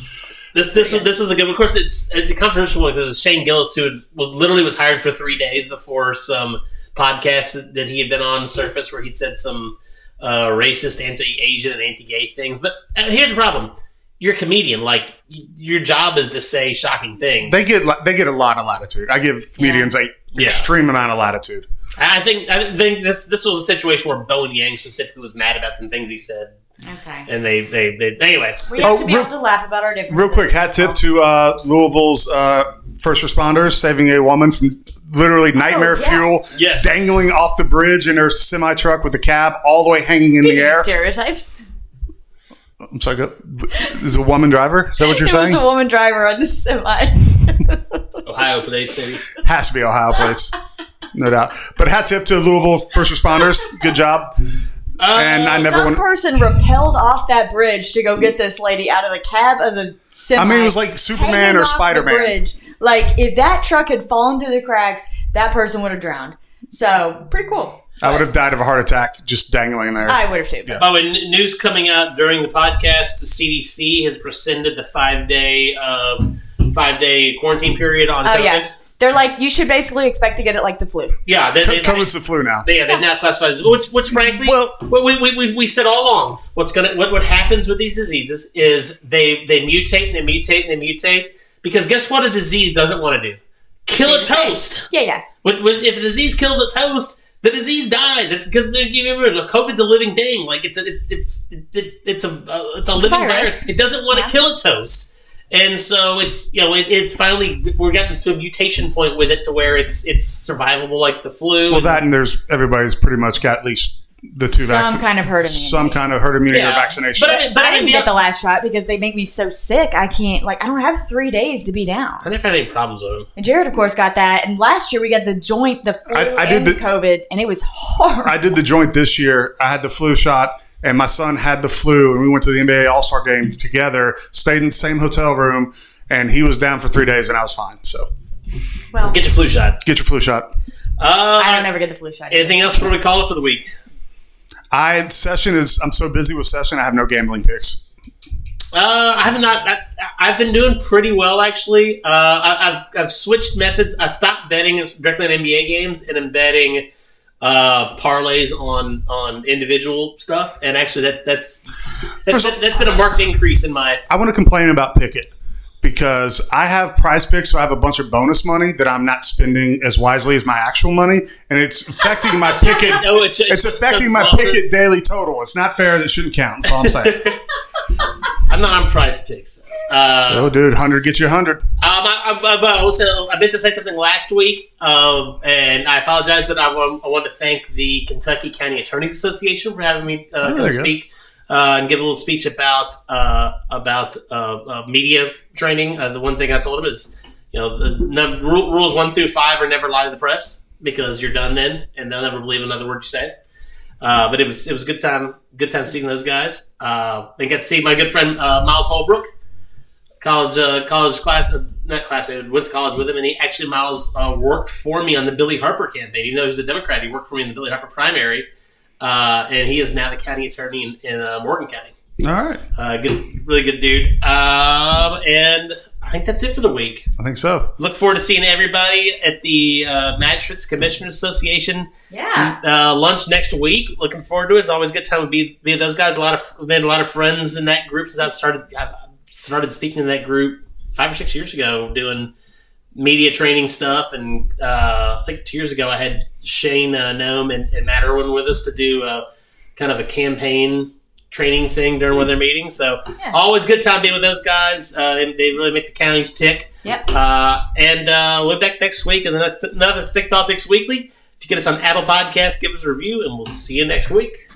This this was this was a good. Of course, it's uh, the controversial one because Shane Gillis who was, literally was hired for three days before some podcast that, that he had been on surface where he'd said some uh, racist, anti-Asian, and anti-gay things. But uh, here's the problem: you're a comedian. Like y- your job is to say shocking things. They get li- they get a lot of latitude. I give comedians a Yeah. extreme amount of latitude. I think I think this this was a situation where Bowen Yang specifically was mad about some things he said, Okay. and they they, they anyway. We have Oh, to be real- able to laugh about our differences. Real quick, hat tip to uh, Louisville's uh, first responders saving a woman from literally nightmare yeah. fuel, Yes. dangling off the bridge in her semi truck with the cab all the way hanging in Speaking the of air. stereotypes. I'm sorry, go, is a woman driver? Is that what you're It saying? was a woman driver on the semi. Ohio plates, maybe. Has to be Ohio plates, no doubt. But hat tip to Louisville first responders. Good job. And I never Some want. person rappelled off that bridge to go get this lady out of the cab of the semi. I mean, it was like Superman hanging or off the Spider Man. bridge. Like if that truck had fallen through the cracks, that person would have drowned. So pretty cool. I would have died of a heart attack just dangling there. I would have too. By the way, n- news coming out during the podcast: the CDC has rescinded the five day uh, five day quarantine period on Oh COVID. yeah, they're like you should basically expect to get it like the flu. yeah. They, they, COVID's the flu now. they, yeah, they've now classified as which, which frankly, Well- we, we, we, we said all along. What's gonna what, what happens with these diseases is they they mutate and they mutate and they mutate because guess what? A disease doesn't want to do kill its host. Yeah, yeah. When, when, if a disease kills its host, the disease dies. It's because you remember COVID's a living thing. Like it's a it, it's it, it's a uh, it's a living virus. virus. It doesn't want to Yeah. kill its host, and so it's you know it, it's finally we're getting to a mutation point with it to where it's it's survivable like the flu. Well, and- that and there's everybody's pretty much got at least the two Some vaccines. kind of herd immunity. Some kind of herd immunity Yeah. or vaccination. But I mean, But but I I didn't the- get the last shot because they make me so sick. I can't like I don't have three days to be down. I never had any problems with them. And Jared, of course, got that. And last year we got the joint, the flu, I- I did and the- COVID, and it was horrible. I did the joint this year. I had the flu shot, and my son had the flu, and we went to the NBA All Star game together. Stayed in the same hotel room, and he was down for three days, and I was fine. So well, Get your flu shot. get your flu shot. Uh, I don't ever get the flu shot. either. anything else before we call it for the week? I session is. I'm so busy with session. I have no gambling picks. Uh, I have not. I, I've been doing pretty well actually. Uh, I, I've I've switched methods. I stopped betting directly on NBA games, and I'm betting uh, parlays on on individual stuff. And actually, that that's that's, First- that's been a marked increase in my. I want to complain about Pikkit because I have PrizePicks, so I have a bunch of bonus money that I'm not spending as wisely as my actual money, and it's affecting my Pikkit. No, it's, It's affecting my losses. Pikkit daily total. It's not fair. That shouldn't count. That's all I'm saying. I'm not on PrizePicks. Uh, oh, dude, hundred get you hundred. Um, I, I, I, I, was, I meant to say something last week, um, and I apologize, but I want, I want to thank the Kentucky County Attorneys Association for having me uh, Oh, come there go. Uh, and give a little speech about uh, about uh, uh, media training. Uh, the one thing I told him is, you know, the num- rule, rules one through five are never lie to the press because you're done then, and they'll never believe another word you say. Uh, but it was it was a good time good time speaking to those guys. And got to see my good friend Miles Holbrook college college class not class I went to college with him and he actually Miles worked for me on the Billy Harper campaign even though he was a Democrat he worked for me in the Billy Harper primary uh, and he is now the county attorney in, in uh, Morgan County All right, uh, good really good dude um, and I think that's it for the week I think so. look forward to seeing everybody at the uh, Magistrates Commissioners Association yeah. uh, lunch next week. Looking forward to it. It's always a good time to be, be those guys. A lot of made a lot of friends in that group since I've started. I've started speaking in that group five or six years ago, doing media training stuff. And uh, I think two years ago, I had Shane uh, Nome and, and Matt Irwin with us to do a, kind of a campaign training thing during one of their meetings. So Yeah. always good time being with those guys. Uh, they, they really make the counties tick. Yep. Uh, and uh, we'll be back next week and then another Stick Politics Weekly. If you get us on Apple Podcasts, give us a review, and we'll see you next week.